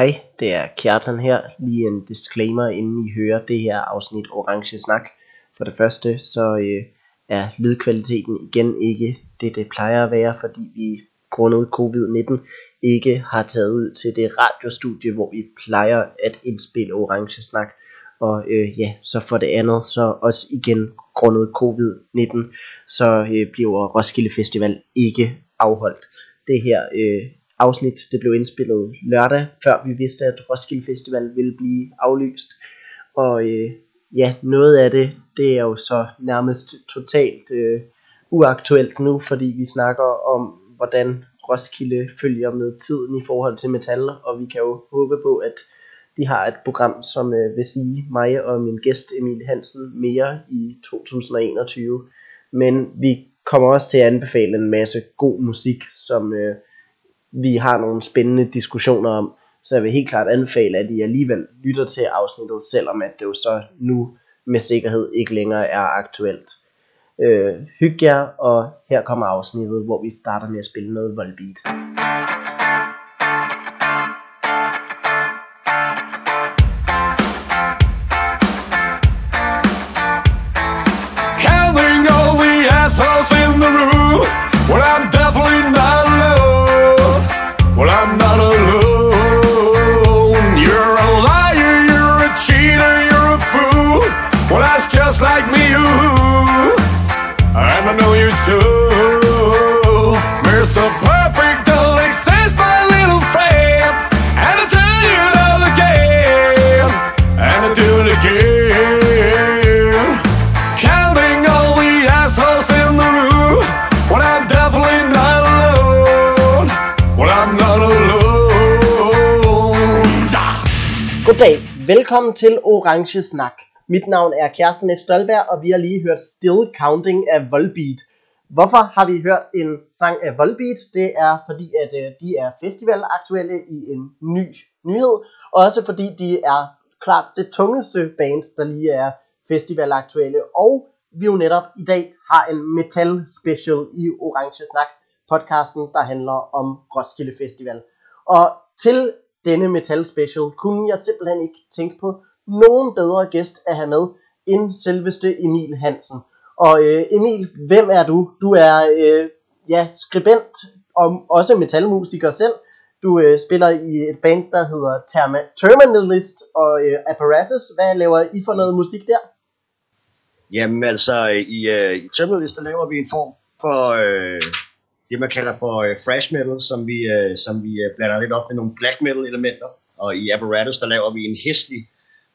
Hej, det er Kjartan her. Lige en disclaimer, inden I hører det her afsnit Orange Snak. For det første, så øh, er lydkvaliteten igen ikke det, det plejer at være, fordi vi grundet covid-19 ikke har taget ud til det radiostudie, hvor vi plejer at indspille Orange Snak. Og øh, ja, så for det andet, så også igen grundet covid-19, så øh, bliver Roskilde Festival ikke afholdt. Det her øh, afsnit det blev indspillet lørdag, før vi vidste, at Roskilde Festival ville blive aflyst. Og øh, ja, noget af det, det er jo så nærmest totalt øh, uaktuelt nu, fordi vi snakker om, hvordan Roskilde følger med tiden i forhold til metal, og vi kan jo håbe på, at de har et program, som øh, vil sige mig og min gæst Emil Hansen mere i 2021. Men vi kommer også til at anbefale en masse god musik, som øh, vi har nogle spændende diskussioner om. Så jeg vil helt klart anbefale, at I alligevel lytter til afsnittet, selvom at det jo så nu med sikkerhed ikke længere er aktuelt. Øh, hyg jer, og her kommer afsnittet, hvor vi starter med at spille noget Volbeat. Velkommen til Orange Snak. Mit navn er Kjersten F. Stolberg, og vi har lige hørt Still Counting af Volbeat. Hvorfor har vi hørt en sang af Volbeat? Det er fordi, at øh, de er festivalaktuelle i en ny nyhed, og også fordi de er klart det tungeste band, der lige er festivalaktuelle. Og vi jo netop i dag har en metal special i Orange Snak, podcasten, der handler om Roskilde Festival. Og til denne metal special kunne jeg simpelthen ikke tænke på nogen bedre gæst at have med end selveste Emil Hansen. Og øh, Emil, hvem er du? Du er øh, ja, skribent og også metalmusiker selv. Du øh, spiller i et band, der hedder Terma- Terminalist og øh, Apparatus. Hvad laver I for noget musik der? Jamen altså, i, øh, i Terminalist, der laver vi en form for øh, det, man kalder for øh, thrash metal, som vi, øh, som vi øh, blander lidt op med nogle black metal elementer. Og i Apparatus, der laver vi en hæslig,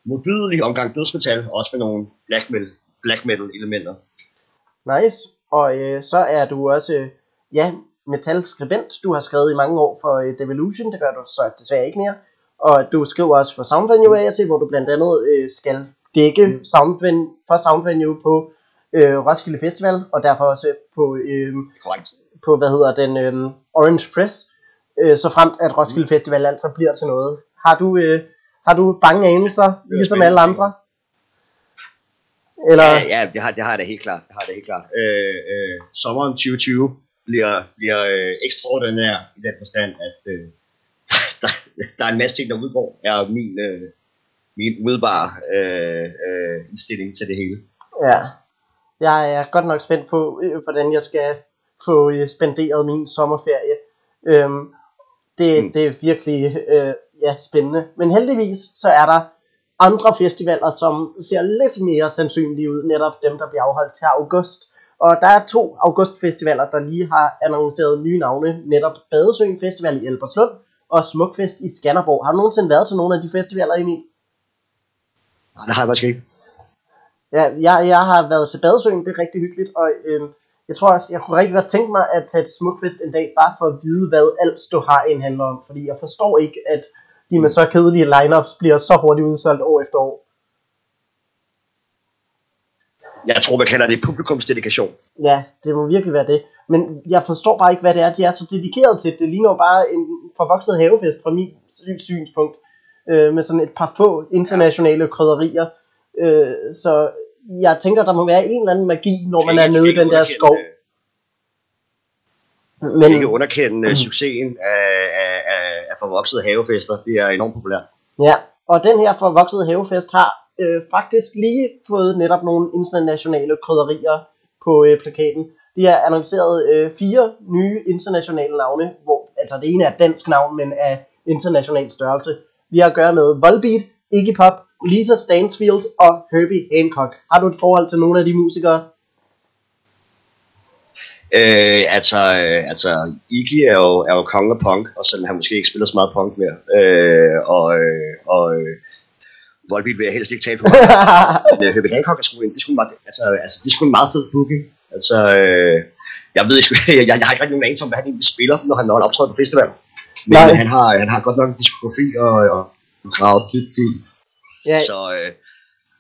modbydelig omgang dødsmetal, også med nogle black metal, black metal elementer. Nice. Og øh, så er du også, øh, ja, metalskribent. Du har skrevet i mange år for øh, Devolution, det gør du så desværre ikke mere. Og du skriver også for Soundvenue af til, hvor du blandt andet øh, skal dække Soundvenue, for Soundvenue på øh, Roskilde Festival, og derfor også på, øh, på hvad hedder den, øh, Orange Press, øh, så fremt at Roskilde Festival altså bliver til noget. Har du, øh, har du bange anelser, ligesom alle andre? Eller, Ja, ja det, har, det har jeg da helt klart. Det har jeg da helt klart. Øh, øh, sommeren 2020 bliver, bliver øh, ekstraordinær i den forstand, at øh, der, der er en masse ting, der udgår, er min, øh, min umiddelbare øh, øh, indstilling til det hele. Ja. Jeg er godt nok spændt på, øh, hvordan jeg skal få øh, spenderet min sommerferie. Øhm, det, Mm. det er virkelig øh, ja, spændende. Men heldigvis så er der andre festivaler, som ser lidt mere sandsynlige ud, netop dem, der bliver afholdt til august. Og der er to augustfestivaler, der lige har annonceret nye navne, netop Badesøen Festival i Elberslund og Smukfest i Skanderborg. Har du nogensinde været til nogle af de festivaler, Emil? Nej, det har jeg faktisk ikke. Ja, jeg, jeg har været til Badesøen, det er rigtig hyggeligt, og øhm, jeg tror også, jeg kunne rigtig godt tænke mig at tage et smukfest en dag, bare for at vide, hvad alt stå har en handler om, fordi jeg forstår ikke, at de med så kedelige lineups bliver så hurtigt udsolgt år efter år. Jeg tror, man kalder det publikumsdedikation. Ja, det må virkelig være det. Men jeg forstår bare ikke, hvad det er, de er så dedikeret til. Det ligner jo bare en forvokset havefest fra sy- synspunkt. Øh, med sådan et par få internationale krydderier. Øh, så jeg tænker, der må være en eller anden magi, når man er nede i den der skov. Men, ikke underkende mm. succesen af, af, af, af forvoksede havefester. Det er enormt populært. Ja, og den her forvoksede havefest har øh, faktisk lige fået netop nogle internationale krydderier på øh, plakaten. De har annonceret øh, fire nye internationale navne, hvor altså det ene er dansk navn, men af international størrelse. Vi har at gøre med Volbeat, Iggy Pop, Lisa Stansfield og Herbie Hancock. Har du et forhold til nogle af de musikere? Øh, altså, øh, altså, Iggy er jo, er jo konge af punk, og selvom han måske ikke spiller så meget punk mere. Øh, og øh, og øh, Volbeat vil jeg helst ikke tale på. Men øh, Herbie Hancock er sgu en, det er sgu en meget, altså, altså, det er sgu en meget fed booking. Altså, øh, jeg ved ikke, jeg, jeg, jeg har ikke rigtig nogen anelse om, hvad han egentlig spiller, når han, når han optræder på festival. Men Nej. Han har, han har godt nok en diskografi og, og, og gravet dybt i. Ja, Så øh,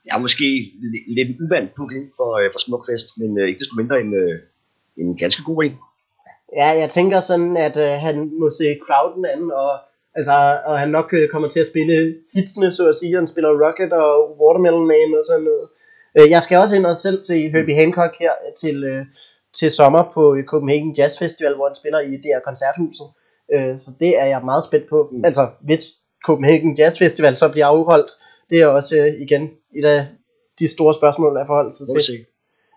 jeg er måske li- lidt en uvant booking for, øh, for Smukfest, men øh, ikke desto mindre en, øh, en ganske god en. Ja, jeg tænker sådan, at øh, han må se crowden an, og, altså, og han nok øh, kommer til at spille hitsene, så at sige. Han spiller Rocket og Watermelon Man og sådan noget. Øh, jeg skal også ind og selv se Herbie Hancock her til, øh, til sommer på øh, Copenhagen Jazz Festival, hvor han spiller i DR Koncerthuset. Øh, så det er jeg meget spændt på. Mm. Altså, hvis Copenhagen Jazz Festival så bliver afholdt, det er også øh, igen et af de store spørgsmål af forhold til. Vi se.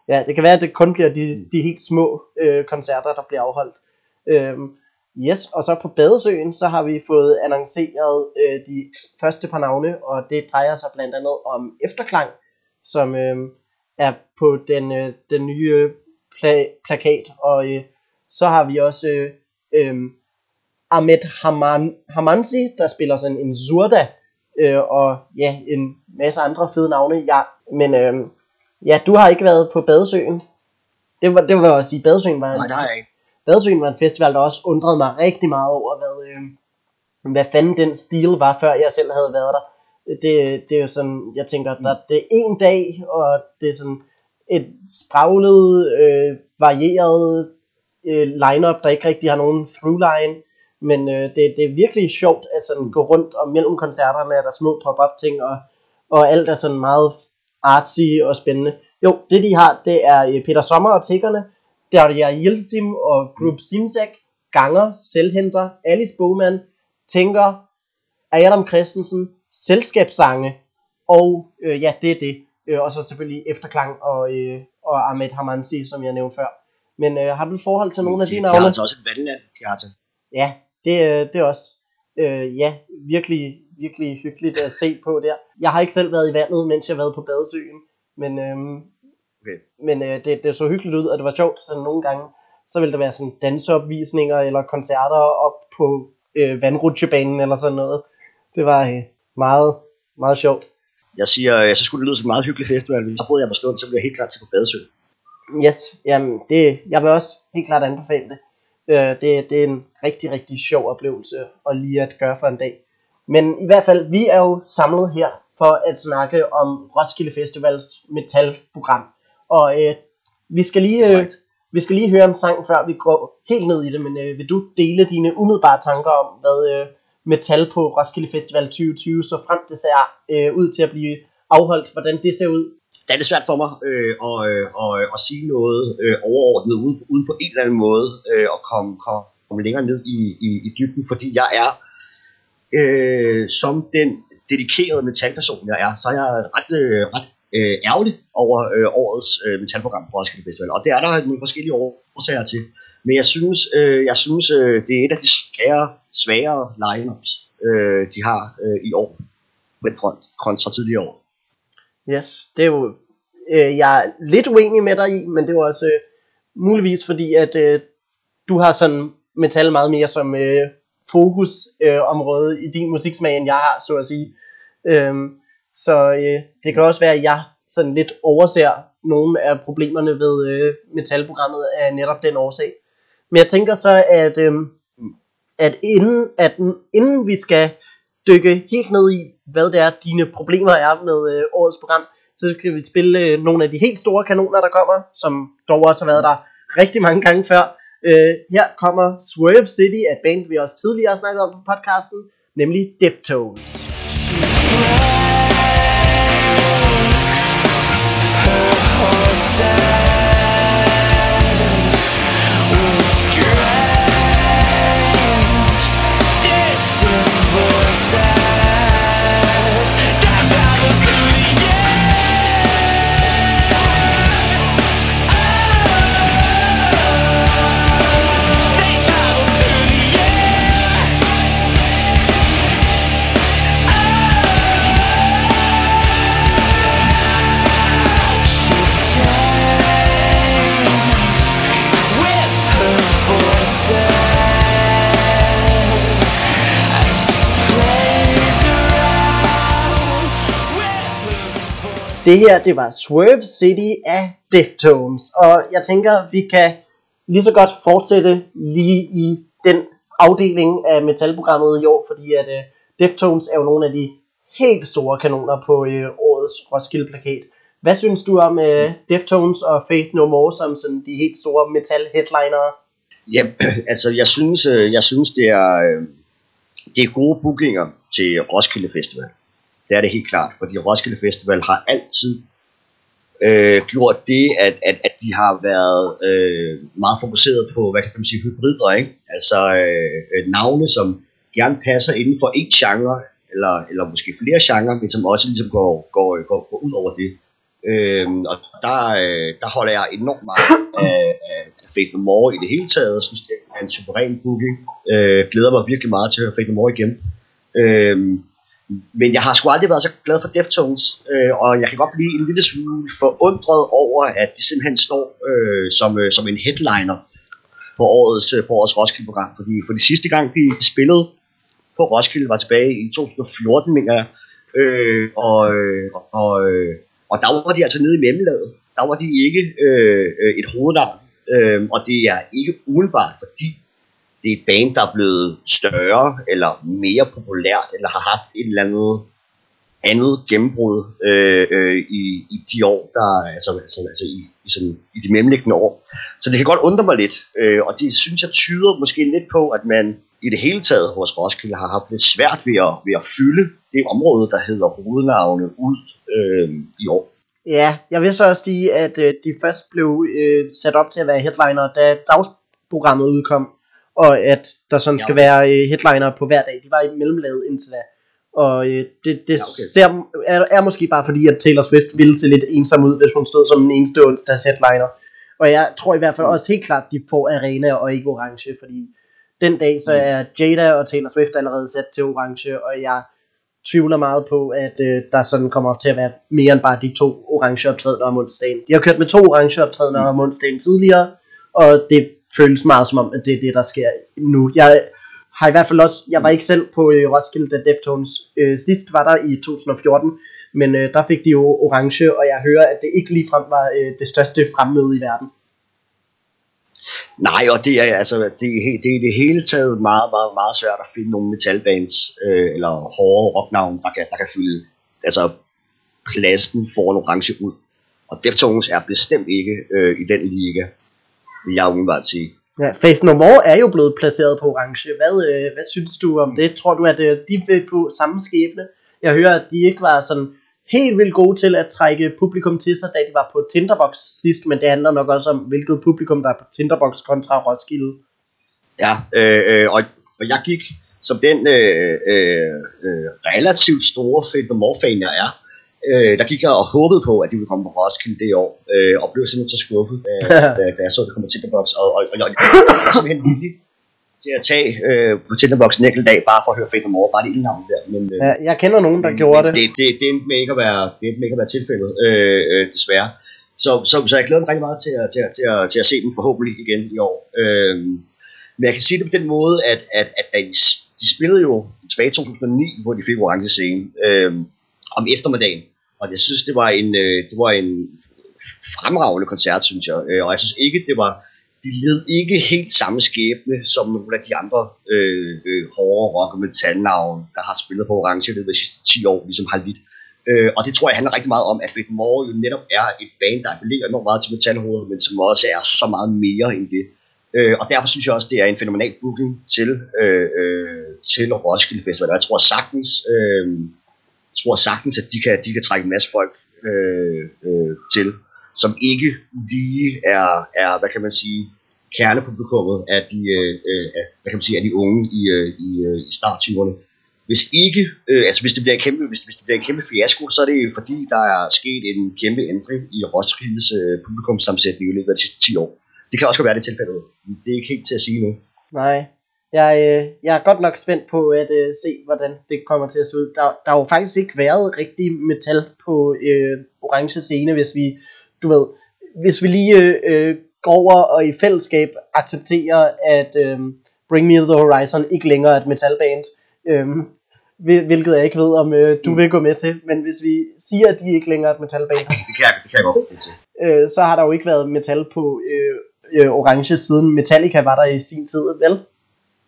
Ja, det kan være, at det kun bliver de, de helt små øh, koncerter, der bliver afholdt. Øhm, yes, og så på Badesøen, så har vi fået annonceret øh, de første par navne, og det drejer sig blandt andet om Efterklang, som øh, er på den, øh, den nye pla- plakat, og øh, så har vi også øh, øh, Ahmed Haman, Hamansi, der spiller sådan en Zurda, øh, og ja, en masse andre fede navne. Ja, men øh, ja, du har ikke været på Badesøen. Det var, det var også sige, Badesøen var en, Nej, det har jeg ikke. Badesøen var en festival, der også undrede mig rigtig meget over, hvad, øh, hvad fanden den stil var, før jeg selv havde været der. Det, det er jo sådan, jeg tænker, der, det er en dag, og det er sådan et spraglet, øh, varieret øh, lineup, der ikke rigtig har nogen throughline. Men øh, det, det er virkelig sjovt at sådan gå rundt og mellem koncerterne er der små pop-up ting, og, og alt er sådan meget artsy og spændende. Jo, det de har, det er øh, Peter Sommer og Tiggerne, der er jeg Yildirim og Group Simsek, Ganger, Selvhenter, Alice Bowman, Tænker, Adam Christensen, Selskabssange, og øh, ja, det er det. Øh, og så selvfølgelig Efterklang og, øh, og Ahmed Hamansi, som jeg nævnte før. Men øh, har du forhold til nogle af de de navne? har altså også et vandland, Kjartan. Ja, det, øh, det er også øh, ja, virkelig, virkelig hyggeligt at se på der. Jeg har ikke selv været i vandet, mens jeg har været på badesøen, men, øhm, Okay. men øh, det, det så hyggeligt ud, og det var sjovt, så nogle gange, så ville der være sådan danseopvisninger eller koncerter op på øh, vandrutsjebanen eller sådan noget. Det var øh, meget, meget sjovt. Jeg siger, øh, så skulle det lyde som en meget hyggelig festival. Hvis jeg boede jeg på Slund, så ville jeg helt klart til på Badesø. Yes, jamen det, jeg vil også helt klart anbefale det. Øh, det. Det er en rigtig, rigtig sjov oplevelse at lige at gøre for en dag. Men i hvert fald, vi er jo samlet her for at snakke om Roskilde Festivals metalprogram. Og øh, vi, skal lige, øh, vi skal lige høre en sang, før vi går helt ned i det. Men øh, vil du dele dine umiddelbare tanker om, hvad øh, metal på Roskilde Festival 2020, så frem det ser øh, ud til at blive afholdt, hvordan det ser ud? Det er det svært for mig øh, at, øh, at, øh, at sige noget øh, overordnet uden, uden på en eller anden måde øh, at komme, komme, længere ned i, i, i dybden, fordi jeg er øh, som den dedikerede metalperson, jeg er, så er jeg ret, øh, ret øh, ærgerlig over øh, årets øh, metalprogram på Roskilde Festival, og det er der nogle forskellige årsager til. Men jeg synes, øh, jeg synes øh, det er et af de svære, sværere lineups, øh, de har øh, i år front, kontra tidligere år. Yes, det er jo, øh, jeg er lidt uenig med dig i, men det er også øh, muligvis fordi, at øh, du har sådan metal meget mere som øh, fokusområde øh, område i din musiksmag, end jeg har, så at sige. Øhm, så øh, det kan også være, at jeg sådan lidt overser nogle af problemerne ved øh, metalprogrammet af netop den årsag. Men jeg tænker så, at, øh, at, inden, at inden vi skal dykke helt ned i, hvad det er, dine problemer er med øh, årets program, så skal vi spille øh, nogle af de helt store kanoner, der kommer, som dog også har været der rigtig mange gange før. Øh, her kommer Swerve City, et band, vi også tidligere har snakket om på podcasten, nemlig Deftones. Horses, Det her, det var Swerve City af Deftones. Og jeg tænker, vi kan lige så godt fortsætte lige i den afdeling af metalprogrammet i år, fordi at uh, Deftones er jo nogle af de helt store kanoner på uh, årets Roskilde-plakat. Hvad synes du om uh, Deftones og Faith No More som sådan de helt store metal-headlinere? Ja, altså jeg synes, jeg synes det er, det er gode bookinger til Roskilde Festival. Det er det helt klart, fordi Roskilde Festival har altid øh, gjort det, at, at, at de har været øh, meget fokuseret på, hvad kan man sige, hybrider, ikke? Altså øh, navne, som gerne passer inden for én genre, eller, eller måske flere genrer, men som også ligesom går, går, går, går ud over det. Øh, og der, øh, der holder jeg enormt meget af, af Faith No More i det hele taget. og synes, det er en suveræn booking. Øh, glæder mig virkelig meget til at høre Faith No More igen. Øh, men jeg har sgu aldrig været så glad for Deftones, øh, og jeg kan godt blive en lille smule forundret over, at de simpelthen står øh, som, øh, som en headliner på årets, øh, på årets Roskilde-program. Fordi for de sidste gang, de, spillede på Roskilde, var tilbage i 2014, mener jeg. Øh, og, øh, og, øh, og der var de altså nede i mellemlaget. Der var de ikke øh, et hovednavn. Øh, og det er ikke udenbart, fordi det er et band, der er blevet større, eller mere populært, eller har haft et eller andet andet gennembrud øh, øh, i, i de år, der altså, altså, altså i, i, sådan, i de mellemliggende år. Så det kan godt undre mig lidt, øh, og det synes jeg tyder måske lidt på, at man i det hele taget hos Roskilde har haft lidt svært ved at, ved at fylde det område, der hedder hovednavne ud øh, i år. Ja, jeg vil så også sige, at øh, de først blev øh, sat op til at være headliner, da dagsprogrammet udkom og at der sådan skal være øh, headliner på hver dag. De var i mellemlaget indtil da. Og øh, det, det ja, okay. ser, er, er måske bare fordi, at Taylor Swift ville se lidt ensom ud, hvis hun stod som den eneste onsdags headliner. Og jeg tror i hvert fald mm. også helt klart, at de får arena og ikke orange, fordi den dag så mm. er Jada og Taylor Swift allerede sat til orange, og jeg tvivler meget på, at øh, der sådan kommer til at være mere end bare de to orange optrædener om onsdagen. De har kørt med to orange optrædener mm. om onsdagen tidligere, og det føles meget som om, at det er det, der sker nu. Jeg har i hvert fald også, jeg var ikke selv på øh, Roskilde, da Deftones øh, sidst var der i 2014, men øh, der fik de jo orange, og jeg hører, at det ikke ligefrem var øh, det største fremmøde i verden. Nej, og det er altså det er, det er det hele taget meget, meget, meget svært at finde nogle metalbands øh, eller hårde rocknavn, der kan, der kan fylde altså, pladsen for en orange ud. Og Deftones er bestemt ikke øh, i den liga vil jeg umiddelbart sige. Ja, Faith No More er jo blevet placeret på orange. Hvad, øh, hvad synes du om det? Tror du, at øh, de vil få samme skæbne? Jeg hører, at de ikke var sådan helt vildt gode til at trække publikum til sig, da de var på Tinderbox sidst, men det handler nok også om, hvilket publikum der er på Tinderbox kontra Roskilde. Ja, øh, øh, og, og jeg gik som den øh, øh, øh relativt store Faith No More fan jeg er, øh, der gik jeg og håbede på, at de ville komme på Roskilde det år, øh, og blev simpelthen så skuffet, da, da, da jeg så, at det kom på Tinderbox, og, og, og, og jeg var simpelthen villig til at tage øh, på Tinderbox en enkelt dag, bare for at høre Faith No More, bare det ene navn der. Men, øh, ja, jeg kender nogen, der men, gjorde det. Det, det, det endte med ikke at være, det endte med ikke at være tilfældet, øh, øh, desværre. Så, så, så jeg glæder mig rigtig meget til at, til, at, til, at, til at se dem forhåbentlig igen i år. Øh, men jeg kan sige det på den måde, at, at, at, at de, de spillede jo tilbage i 2009, hvor de fik orange scene, øh, om eftermiddagen. Og jeg synes, det var en, øh, det var en fremragende koncert, synes jeg. Øh, og jeg synes ikke, det var, de led ikke helt samme skæbne som nogle af de andre øh, øh, hårde rock- og metalnavn, der har spillet på Orange i løbet af de sidste 10 år, ligesom har lidt. Øh, og det tror jeg handler rigtig meget om, at Faith Moore jo netop er et band, der appellerer enormt meget til metalhovedet, men som også er så meget mere end det. Øh, og derfor synes jeg også, det er en fænomenal booking til, øh, øh, til Roskilde Festival. Jeg tror sagtens, øh, tror sagtens, at de kan, de kan trække en masse folk øh, øh, til, som ikke lige er, er, hvad kan man sige, kernepublikummet af de, øh, øh af, hvad kan man sige, af de unge i, øh, i, øh, i starttyverne. Hvis ikke, øh, altså hvis det bliver en kæmpe, hvis, hvis det bliver en kæmpe fiasko, så er det fordi, der er sket en kæmpe ændring i Roskildes øh, publikumssammensætning i løbet af de sidste 10 år. Det kan også være det tilfælde. Det er ikke helt til at sige nu. Nej, jeg, øh, jeg er godt nok spændt på at øh, se, hvordan det kommer til at se ud. Der, der har jo faktisk ikke været rigtig metal på øh, orange scene, hvis vi, du ved, hvis vi lige øh, øh, går over og i fællesskab accepterer, at øh, Bring Me The Horizon ikke længere er et metalband. Øh, Hvil- hvilket jeg ikke ved, om øh, du vil gå med til. Men hvis vi siger, at de ikke længere er et metalband, Det kan jeg, det kan jeg godt gå til. øh, så har der jo ikke været metal på øh, øh, orange siden Metallica var der i sin tid, vel?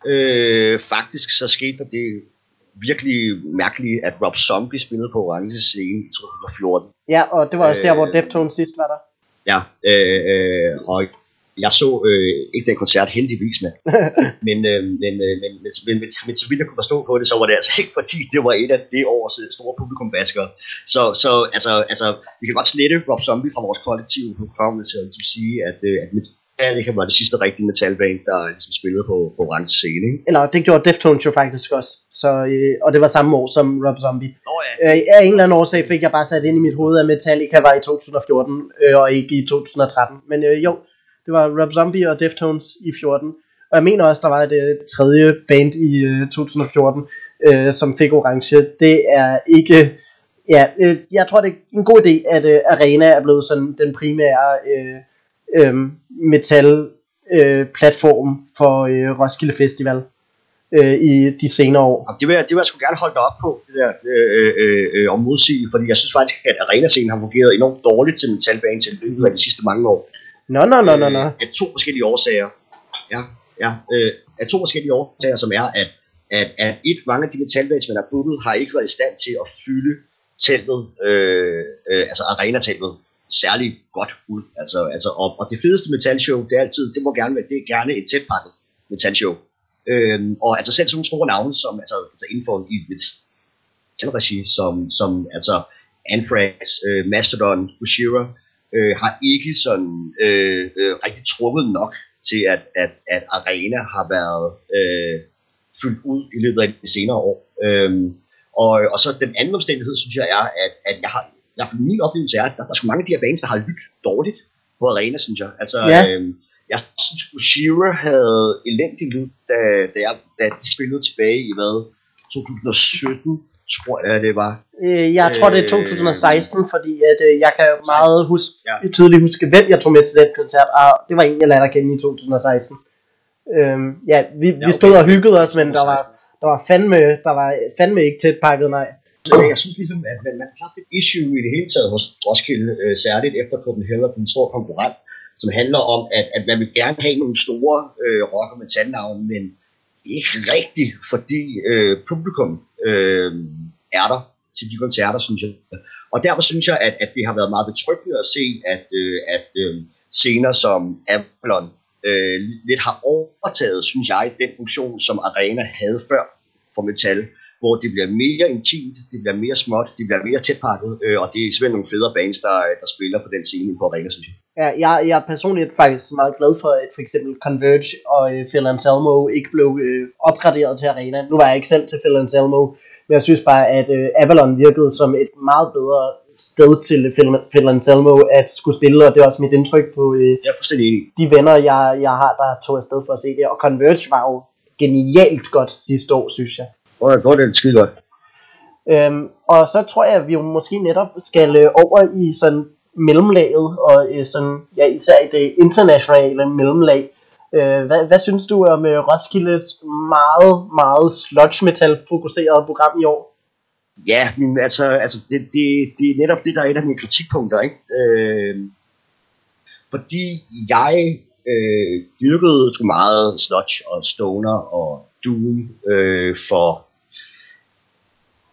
Øh, faktisk så skete der det virkelig mærkelige, at Rob Zombie spillede på Orange scene i 2014. Ja, og det var også der, hvor Øh. Deftones sidst var der. Ja, øh, øh, og jeg så øh, ikke den koncert heldigvis med. men, øh, men, øh, men, men, men, men, men så vidt jeg kunne forstå på det, så var det altså ikke fordi, det var et af det års øh, store publikumbaskere. Så, så altså, altså, vi kan godt slette Rob Zombie fra vores kollektive hukommelse og sige, at, øh, at Metallica var det sidste rigtige metalband, der ligesom spillede på, på orange scene. Ikke? Eller det gjorde Deftones jo faktisk også. Så, øh, og det var samme år som Rob Zombie. Nå ja, Øh, af en eller anden årsag fik jeg bare sat ind i mit hoved, at Metallica var i 2014, øh, og ikke i 2013. Men øh, jo, det var Rob Zombie og Deftones i 14. Og jeg mener også, der var et øh, tredje band i øh, 2014, øh, som fik orange. Det er ikke... Ja, øh, jeg tror, det er en god idé, at øh, Arena er blevet sådan den primære øh, øh, metal øh, platform for øh, Roskilde Festival øh, i de senere år. Jamen, det vil, jeg, det vil jeg sgu gerne holde dig op på, det der øh, øh, øh, om modsige, fordi jeg synes faktisk, at arenascenen har fungeret enormt dårligt til metalbanen til løbet af de sidste mange år. Nå, nå, nå, nå, nå. Øh, af to forskellige årsager. Ja, ja. Øh, af to forskellige årsager, som er, at, at, at et, mange af de metalbands, man har booket, har ikke været i stand til at fylde teltet, øh, øh, altså arenateltet, særlig godt ud. Altså, altså, og, og det fedeste metalshow, det er altid, det må gerne være, det er gerne et tætpakket metalshow. Øhm, og altså selv sådan nogle store navne, som altså, altså inden for i metalregi, som, som altså Anthrax, øh, Mastodon, Bushira, øh, har ikke sådan øh, øh, rigtig trukket nok til, at, at, at Arena har været øh, fyldt ud i løbet af de senere år. Øhm, og, og så den anden omstændighed, synes jeg, er, at, at jeg har, jeg, min oplevelse er, at der, der er sgu mange af de her bands, der har lyttet dårligt på Arena, synes jeg. Altså, Ja. øhm, jeg synes, Bushira havde elendig lyd, da, da, jeg, da de spillede tilbage i hvad, 2017, tror jeg det var. Øh, jeg tror, det er Øh, 2016, fordi at, øh, jeg kan 16. meget huske, Ja. ja. tydeligt huske, hvem jeg tog med til den koncert, og det var en, jeg lærte at kende i 2016. Øhm, ja, vi, Ja, vi okay. stod og hyggede os, men der var, der var, fandme, der var fandme ikke tæt pakket, nej. Så jeg synes ligesom, at man, man har haft et issue i det hele taget hos Roskilde, øh, særligt efter Copenhagen den store konkurrent, som handler om, at, at man vil gerne have nogle store øh, rock- og metalnavne, men ikke rigtigt, fordi øh, publikum øh, er der til de koncerter, synes jeg. Og derfor synes jeg, at, at det har været meget betryggende at se, at, øh, at øh, scener som Avalon øh, lidt har overtaget, synes jeg, den funktion, som Arena havde før for metal, hvor det bliver mere intimt, det bliver mere småt, det bliver mere tætpakket, øh, og det er simpelthen nogle federe bands, der, der spiller på den scene på Arena, synes jeg. Ja, jeg, jeg er personligt faktisk meget glad for, at for eksempel Converge og øh, Phil Anselmo ikke blev øh, opgraderet til arena. Nu var jeg ikke selv til Phil Anselmo, men jeg synes bare, at øh, Avalon virkede som et meget bedre sted til Phil, Phil Anselmo at skulle spille, og det er også mit indtryk på øh, Jeg er de venner, jeg, jeg har, der tog afsted for at se det. Og Converge var jo genialt godt sidste år, synes jeg. Hvor er det, det er skide godt. Øhm, og så tror jeg, at vi jo måske netop skal øh, over i sådan mellemlaget, og øh, sådan, ja, især i det internationale mellemlag. Øh, hvad, hvad synes du om øh, Roskildes meget, meget sludge metal fokuserede program i år? Ja, men altså, altså det, det, det er netop det, der er et af mine kritikpunkter, ikke? Øh, fordi jeg øh, dyrkede sgu meget sludge og stoner og doom øh, for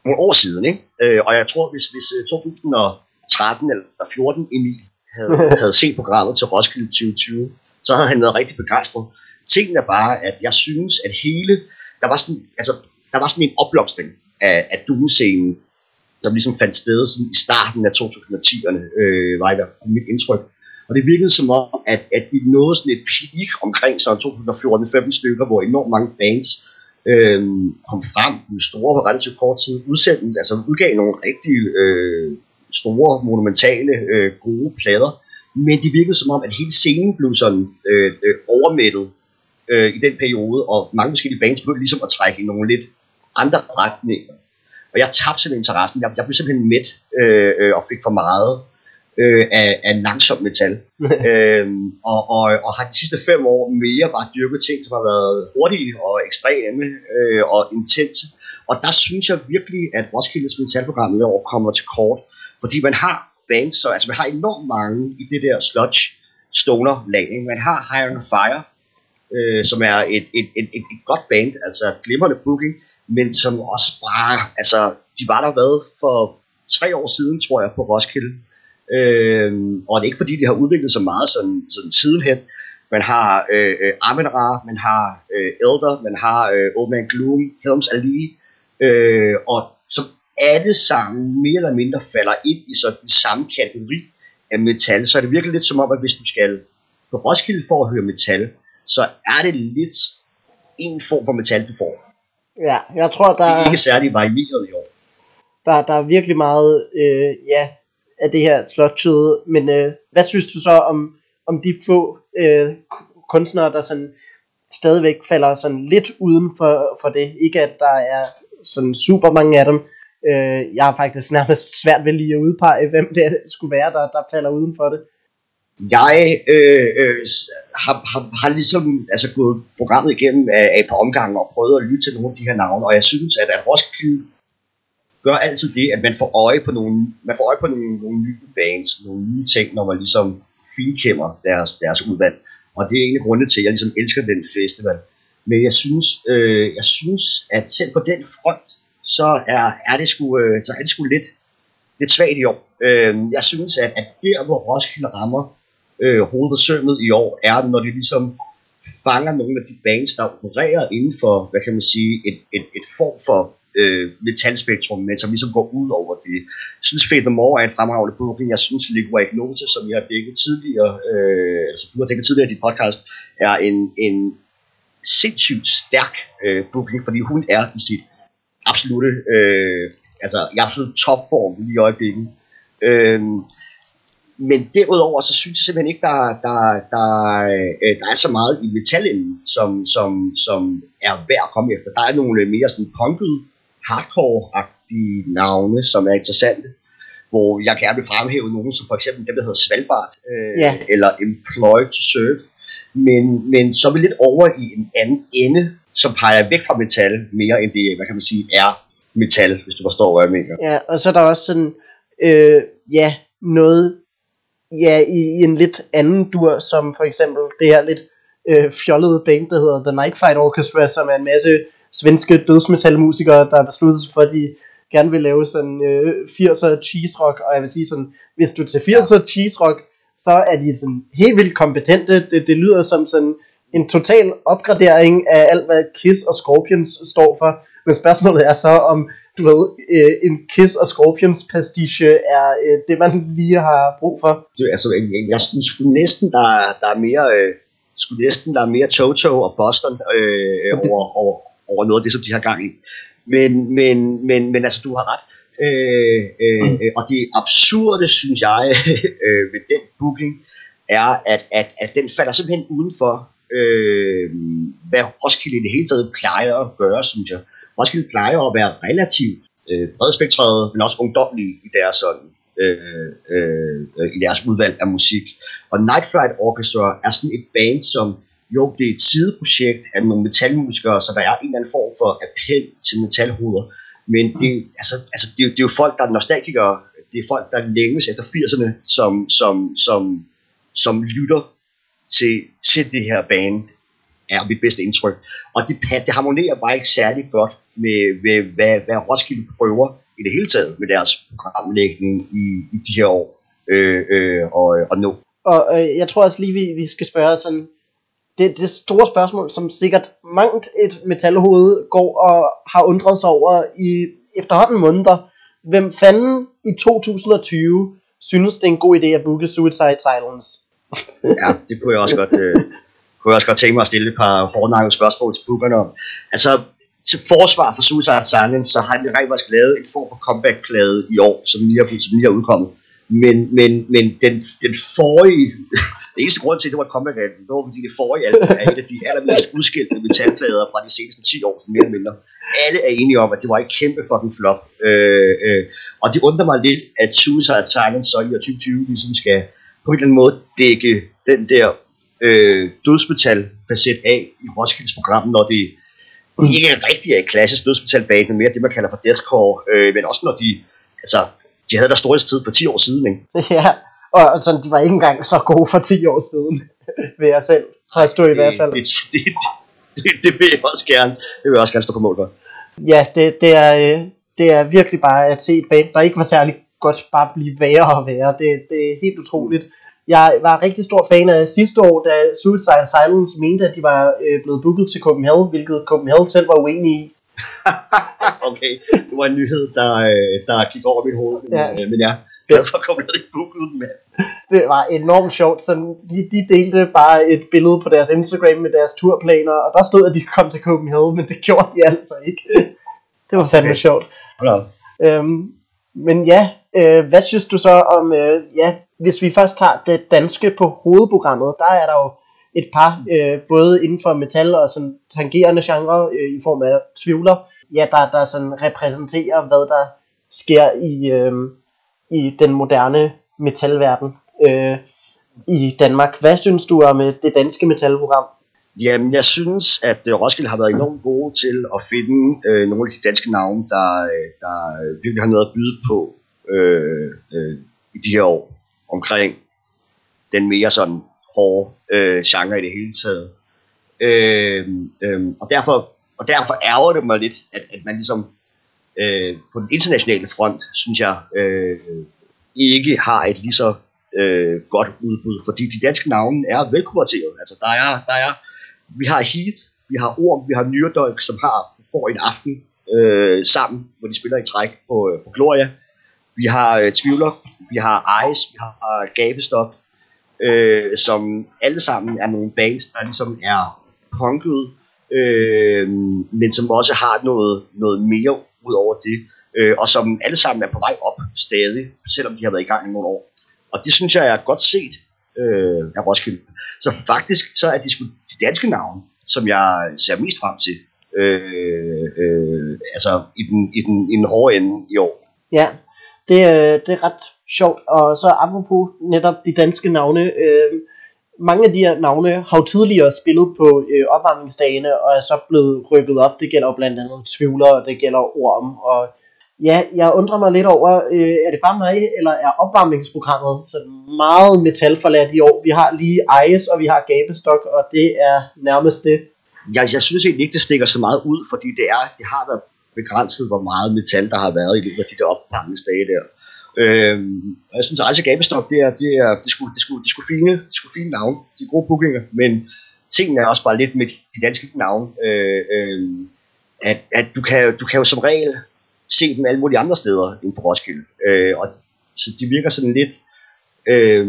nogle år siden, ikke? Øh, og jeg tror, hvis, hvis øh, 2013 eller 14 Emil havde, havde set programmet til Roskilde 2020, så havde han været rigtig begejstret. Tingen er bare, at jeg synes, at hele, der var sådan, altså, der var sådan en opblomstring af, af Doom-scenen, som ligesom fandt sted sådan i starten af 2010'erne, øh, var i hvert fald mit indtryk. Og det virkede som om, at, at de nåede sådan et peak omkring sådan 2014-15 stykker, hvor enormt mange bands øh, kom frem med store på relativt kort tid, udsendte, altså udgav nogle rigtig øh, store, monumentale, øh, gode plader, men det virkede som om, at hele scenen blev sådan øh, øh, overmættet øh, i den periode, og mange forskellige bands begyndte ligesom at trække i nogle lidt andre retninger. Og jeg tabte simpelthen interessen. Jeg, jeg blev simpelthen mæt øh, øh, og fik for meget øh, af, af langsom metal. øhm, og, og, og har de sidste fem år mere bare dyrket ting, som har været hurtige og ekstreme øh, og intense. Og der synes jeg virkelig, at Roskildes metalprogram i år kommer til kort, fordi man har bands, så, altså man har enormt mange i det der sludge stoner lag. Man har Higher on Fire, øh, som er et, et, et, et, et godt band, altså glimrende booking, men som også bare, altså de var der været for tre år siden, tror jeg, på Roskilde. Øh, og det er ikke fordi, de har udviklet så meget sådan, sådan sidenhen. Man har øh, øh, Amin Ra, man har øh, Elder, man har øh, Old Man Gloom, Helms Ali, øh, og som alle sammen mere eller mindre falder ind i sådan den samme kategori af metal, så er det virkelig lidt som om, at hvis du skal på Roskilde for at høre metal, så er det lidt en form for metal, du får. Ja, jeg tror, der Det er, ikke særlig varieret i år. der, der er virkelig meget øh, ja, af det her slottyde. Men øh, hvad synes du så om, om de få øh, kunstnere, der sådan stadigvæk falder sådan lidt uden for, for det? Ikke at der er sådan super mange af dem. Øh, jeg har faktisk nærmest svært ved lige at udpege, hvem det skulle være, der, der falder uden for det. Jeg øh, øh, har, har, har ligesom altså, gået programmet igennem af, af et par omgange og prøvet at lytte til nogle af de her navne, og jeg synes, at, at Roskilde gør altid det, at man får øje på nogle, man får øje på nogle, nogle nye bands, nogle nye ting, når man ligesom finkæmmer deres, deres udvalg. Og det er en af grundene til, at jeg ligesom elsker den festival. Men jeg synes, øh, jeg synes at selv på den front, så er, er det sgu, øh, så er det sgu lidt, lidt svagt i år. Øh, jeg synes, at, at der, hvor Roskilde rammer øh, hovedet sømmet i år, er når de ligesom fanger nogle af de bands, der opererer inden for, hvad kan man sige, et, et, et form for øh, metalspektrum, men som ligesom går ud over det. Jeg synes, Fate More er en fremragende booking. Jeg synes, Liquid Ignota, som jeg har dækket tidligere, øh, altså du har dækket tidligere i dit podcast, er en, en sindssygt stærk øh, booking, fordi hun er i sit absolute, øh, altså i absolut topform lige i øjeblikket. Øh, men derudover, så synes jeg simpelthen ikke, der, der, der, øh, der er så meget i metallen, som, som, som er værd at komme efter. Der er nogle mere sådan punkede, hardcore-agtige navne, som er interessante, hvor jeg gerne vil fremhæve nogen, som for eksempel dem, der hedder Svalbard, øh, Ja. eller Employed to Serve, men, men så er vi lidt over i en anden ende, som peger væk fra metal, mere end det, hvad kan man sige, er metal, hvis du forstår, hvad jeg mener. Ja, og så er der også sådan, øh, ja, noget, ja, i, i en lidt anden dur, som for eksempel det her lidt øh, fjollede band, der hedder The Night Fight Orchestra, som er en masse svenske dødsmetalmusikere, der har besluttet sig for, at de gerne vil lave sådan øh, 80'er cheese rock, og jeg vil sige sådan, hvis du er til 80'er cheese rock, så er de sådan helt vildt kompetente, det, det lyder som sådan en total opgradering af alt, hvad Kiss og Scorpions står for, men spørgsmålet er så, om du ved, øh, en Kiss og Scorpions pastiche er øh, det, man lige har brug for. det, altså, jeg, jeg, synes næsten, der, er- der er mere, øh, skulle næsten, der er mere Toto og Boston øh, over, over, over noget af det, som de har gang i. Men, men, men, men altså, du har ret. Øh, øh, øh, og det absurde, synes jeg, øh, ved den booking, er, at, at, at den falder simpelthen udenfor, øh, hvad Roskilde i det hele taget plejer at gøre, synes jeg. Roskilde plejer at være relativt øh, bredspektret, men også ungdomlige i deres sådan, øh, øh, øh, i deres udvalg af musik. Og Night Flight Orchestra er sådan et band, som jo, det er et sideprojekt af nogle metalmusikere, så der er en eller anden form for appel til metalhoveder. Men det, altså, altså, det, er jo- det er jo folk, der er nostalgikere. Det er folk, der længes efter 80'erne, som, som, som, som lytter til, til det her band, er mit bedste indtryk. Og det, det harmonerer bare ikke særlig godt med, med hvad, hvad Roskilde prøver i det hele taget med deres programlægning i, i de her år øh, øh, og, og nå. Og øh, jeg tror også lige, vi, vi skal spørge sådan, det, det store spørgsmål, som sikkert mangt et metalhoved går og har undret sig over i efterhånden måneder. Hvem fanden i 2020 synes, det er en god idé at booke Suicide Silence? Ja, det kunne jeg også godt, øh, kunne jeg også godt tænke mig at stille et par hårdnakkede spørgsmål til bookerne om. Altså, til forsvar for Suicide Silence, så har de rent faktisk lavet en form for comeback-plade i år, som lige er, som lige er udkommet. Men, men, men den, den forrige, det eneste grund til, at det var et comeback album, det var fordi det forrige album er et af de allermest udskilte metalplader fra de seneste 10 år, mere eller mindre. Alle er enige om, at det var et kæmpe fucking flop. Øh, øh, og det undrer mig lidt, at Suicide Silence så i år 2020 ligesom skal på en eller anden måde dække den der øh, dødsmetal facet af i Roskildes program, når det de ikke er rigtig er klassisk dødsmetalband, men mere det, man kalder for deathcore, øh, men også når de, altså, de havde der storhedstid for 10 år siden, ikke? ja, og, sådan, de var ikke engang så gode for 10 år siden, vil jeg selv påstå i hvert fald. Det, det, det, det, vil jeg også gerne, det vil jeg også gerne stå på mål for. Ja, det, det, er, øh, det er virkelig bare at se et band, der ikke var særlig godt bare blive værre og værre. Det, det er helt utroligt. Jeg var rigtig stor fan af sidste år, da Suicide Silence mente, at de var øh, blevet booket til Copenhagen, hvilket Copenhagen selv var uenig i. okay, det var en nyhed, der, øh, der gik over mit hoved, men ja, øh, men ja, derfor kom jeg ikke booket den med. Det var enormt sjovt. Så de, de delte bare et billede på deres Instagram med deres turplaner, og der stod, at de kom til Copenhagen, men det gjorde de altså ikke. Det var fandme Okay. sjovt. Hold. Øhm, men ja, øh, hvad synes du så om, øh, ja, hvis vi først tager det danske på hovedprogrammet, der er der jo et par, øh, både inden for metal og sådan tangerende genre øh, i form af tvivler, ja, der, der sådan repræsenterer, hvad der sker i, øh, i den moderne metalverden øh, i Danmark. Hvad synes du om øh, det danske metalprogram? Jamen, jeg synes, at øh, Roskilde har været enormt gode til at finde øh, nogle af de danske navne, der, øh, der virkelig har noget at byde på øh, øh, i de her år omkring den mere sådan hårde øh, genre i det hele taget. Øh, øh, og, derfor, og derfor ærger det mig lidt, at, at man ligesom øh, på den internationale front, synes jeg, øh, ikke har et lige så øh, godt udbud, fordi de danske navne er velkonverteret. Altså, der er, der er, vi har Heath, vi har Orm, vi har Nyredolk, som har får en aften øh, sammen, hvor de spiller i træk på, øh, på Gloria. Vi har øh, Tvivler, vi har Ice, vi har øh, Gabestop, øh, som alle sammen er nogle bands, der ligesom er punket, øh, men som også har noget, noget mere ud over det, øh, og som alle sammen er på vej op stadig, selvom de har været i gang i nogle år. Og det synes jeg er godt set øh, af Roskilde. Så faktisk så er de, sgu de danske navne, som jeg ser mest frem til, øh, øh, altså i den, i, den, i den hårde ende i år. Ja, det, det er ret sjovt. Og så apropos netop de danske navne. Øh, mange af de her navne har jo tidligere spillet på øh, opvarmningsdagene og er så blevet rykket op. Det gælder jo blandt andet Tvivler, og det gælder Orm. Og ja, jeg undrer mig lidt over, øh, er det bare mig, eller er opvarmningsprogrammet så meget metalforladt i år? Vi har lige Ice, og vi har Gabestok, og det er nærmest det. Jeg, jeg synes egentlig ikke, det stikker så meget ud, fordi det, er, det har været begrænset, hvor meget metal der har været i løbet af de der opvarmningsdage der. Øhm, og jeg synes, at Rejse Gabestok, det er, det er, det skulle, det skulle, det skulle fine, det skulle fine navn. de er gode bookinger, men tingene er også bare lidt med de danske navne, øh, øh, at, at du, kan, du kan jo som regel se dem alle mulige andre steder end på Roskilde, øh, og så de virker sådan lidt, øh,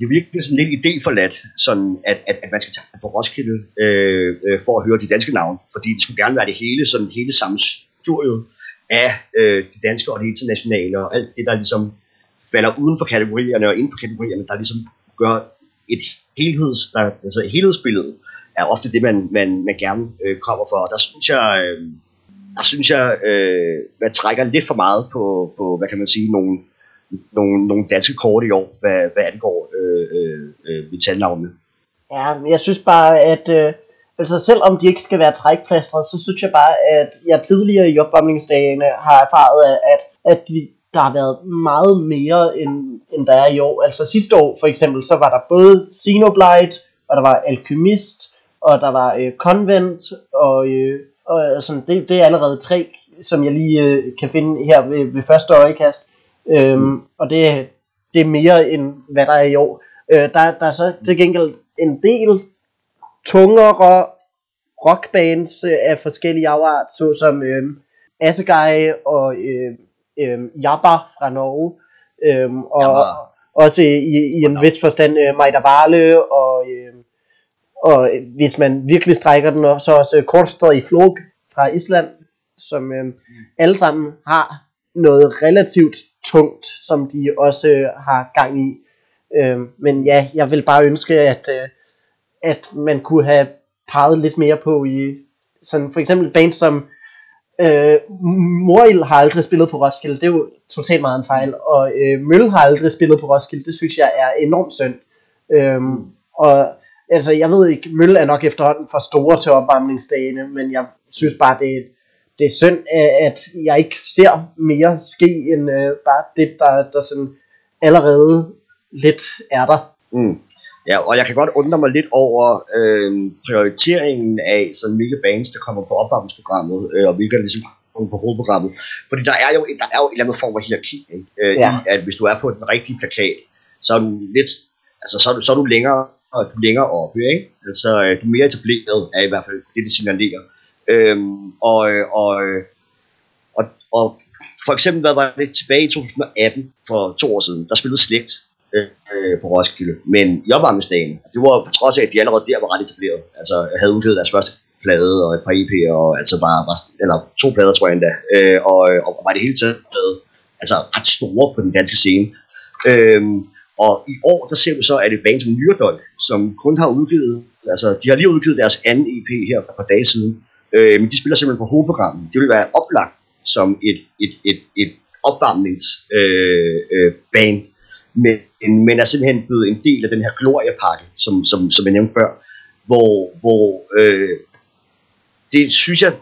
det virker sådan lidt idéforladt, sådan at, at, at man skal tage på Roskilde øh, øh, for at høre de danske navne, fordi det skulle gerne være det hele, sådan hele samme studio af øh, det danske og det internationale, og alt det, der ligesom falder uden for kategorierne og inden for kategorierne, der ligesom gør et helheds, der, altså helhedsbillede, er ofte det, man, man, man gerne øh, kommer for. Og der synes jeg, øh, der synes jeg, øh, man trækker lidt for meget på, på hvad kan man sige, nogle, nogle, nogle danske kort i år, hvad, hvad angår øh, øh, øh, metalnavnene. Ja, jeg synes bare, at øh, altså selvom de ikke skal være trækplastre, så synes jeg bare, at jeg tidligere i opvarmningsdagene har erfaret, at, at, at de, der har været meget mere, end, end der er i år. Altså sidste år for eksempel, så var der både Xenoblight, og der var Alchemist, og der var øh, Convent, og, øh, og øh, sådan, det, det er allerede tre, som jeg lige øh, kan finde her ved, ved første øjekast. Øhm, og det, det er mere end hvad der er i år. Øh, der, der er så til gengæld en del tungere rockbands af forskellige afart, såsom øh, Assegai og øh, øh, Jabba fra Norge, øh, og Jabba. også i, i en vis forstand øh, Maida Vale, og, øh, og hvis man virkelig strækker den, op, så også Kortstad i Flog fra Island, som øh, alle sammen har noget relativt tungt, som de også øh, har gang i. Øh, men ja, jeg vil bare ønske, at, øh, at man kunne have peget lidt mere på i sådan for eksempel band som øh, Moril har aldrig spillet på Roskilde, det er jo totalt meget en fejl, og øh, Mølle har aldrig spillet på Roskilde, det synes jeg er enormt synd. Øhm, og altså jeg ved ikke, Mølle er nok efterhånden for store til opvarmningsdagene, men jeg synes bare, det, det er synd, at- at jeg ikke ser mere ske, end øh, bare det, der, der sådan allerede lidt er der. Mm. Ja, og jeg kan godt undre mig lidt over øh, prioriteringen af sådan hvilke bands, der kommer på opvarmningsprogrammet, øh, og hvilke der ligesom kommer på hovedprogrammet. Fordi der er jo, der er jo en eller anden form for hierarki, ikke? Øh, Ja. i, at hvis du er på den rigtige plakat, så er du lidt, altså så er du, så er du længere, og du er længere oppe, ikke? Altså øh, du er mere etableret af i hvert fald det, det signalerer. Øhm, og, øh, og, øh, og, og for eksempel, hvad var det tilbage i 2018, for to år siden, der spillede Slægt øh, på Roskilde, men i opvarmningsdagen, det var på trods af, at de allerede der var ret etableret, altså havde udgivet deres første plade og et par EP'er, og altså bare, bare eller to plader, tror jeg endda, øh, og, og var det hele taget altså ret store på den danske scene. Øh, og i år, der ser vi så, at et band som Myrdolk, som kun har udgivet, altså de har lige udgivet deres anden EP her for et par dage siden, øh, men de spiller simpelthen på hovedprogrammet. Det vil være oplagt som et, et, et, et opvarmningsband, øh, øh, band, men, men er simpelthen blevet en del af den her gloriepakke, som, som, som jeg nævnte før, hvor, hvor øh, det synes jeg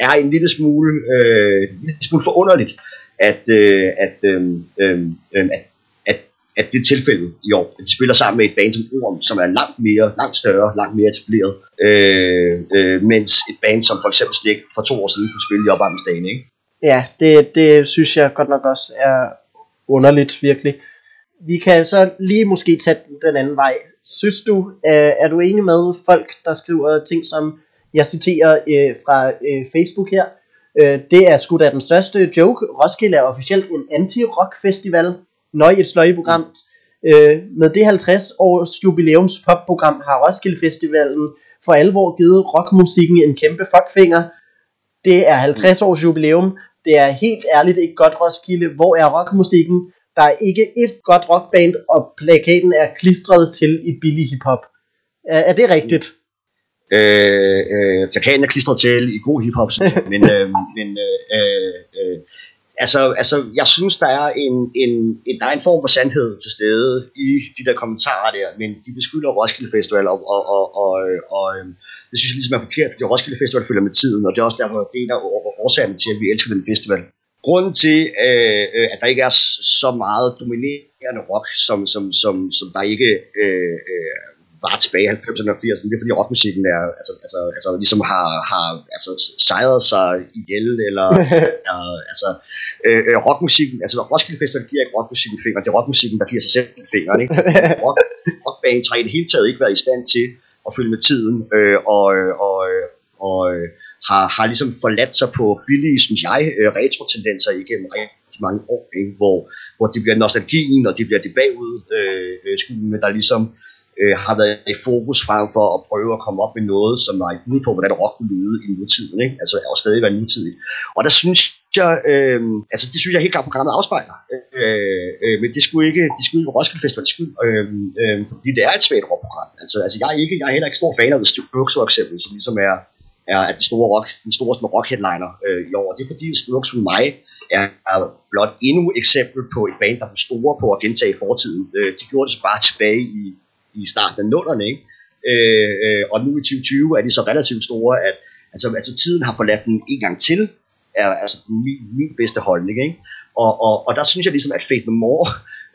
er en lille smule, øh, en lille smule forunderligt, at, øh, at, øh, øh, øh at, at, at det er tilfældet i år. At de spiller sammen med et band som Orm, som er langt mere, langt større, langt mere etableret, øh, øh, mens et band som for eksempel Slik for to år siden kunne spille i opvarmningsdagen, ikke? Ja, det, det synes jeg godt nok også er underligt, virkelig. Vi kan så lige måske tage den- den anden vej. Synes du, øh, er du enig med folk, der skriver ting som, jeg citerer øh, fra øh, Facebook her, øh, det er sgu da den største joke. Roskilde er officielt en anti-rock festival. Nøj et sløjeprogram. Øh, med det 50 års jubilæums popprogram har Roskilde Festivalen for alvor givet rockmusikken en kæmpe fuckfinger. Det er 50 års jubilæum. Det er helt ærligt ikke godt Roskilde. Hvor er rockmusikken? Der er ikke et godt rockband, og plakaten er klistret til i billig hiphop. Er, er det rigtigt? Øh, øh, plakaten er klistret til i god hiphop, men, øh, men øh, øh, altså, altså, jeg synes, der er en, en, en, der er en form for sandhed til stede i de der kommentarer der, men de beskylder Roskilde Festival, og, og, og, og, og øh, det synes jeg ligesom er forkert, fordi Roskilde Festival følger med tiden, og det er også derfor, det er en af årsagerne til, at vi elsker den festival. Grunden til, øh, øh, at der ikke er så meget dominerende rock, som, som, som, som der ikke øh, øh, var tilbage i 90'erne og 80'erne, det er fordi rockmusikken er, altså, altså, altså ligesom har, har altså, sejret sig ihjel, eller er, altså, øh, øh, rockmusikken, altså Roskilde Festival giver ikke rockmusikken fingeren, det er rockmusikken, der giver sig selv fingeren, ikke? Rock, rockbands har i det hele taget ikke været i stand til at følge med tiden, øh, og, øh, og, øh, og øh, har, har ligesom forladt sig på billige, synes jeg, øh, retro-tendenser igennem rigtig mange år, ikke? Hvor, hvor det bliver nostalgien, og det bliver det bagud, øh, øh skuende, der ligesom øh, har været i fokus frem for at prøve at komme op med noget, som var ude på, hvordan rock kunne lyde i nutiden, ikke? altså er jo stadig være nutidigt. Og der synes jeg, øh, altså det synes jeg helt klart programmet afspejler, øh, øh, men det skulle ikke, det skulle ikke Roskilde Festival skyld, øh, øh, fordi det er et svagt rockprogram. Altså, altså jeg er ikke, jeg er heller ikke stor fan af The Strokes for eksempel, som ligesom er, er at de store rock, den store sådan rock headliner øh, i år. Det er fordi Strokes for mig er, er blot endnu et eksempel på et band, der blev store på at gentage fortiden. Øh, de gjorde det så bare tilbage i, i starten af nullerne, ikke? Øh, øh, og nu i 2020 er de så relativt store, at altså, altså tiden har forladt den en gang til, er altså min, min bedste holdning, ikke? Og, og, og der synes jeg ligesom, at Faith No More,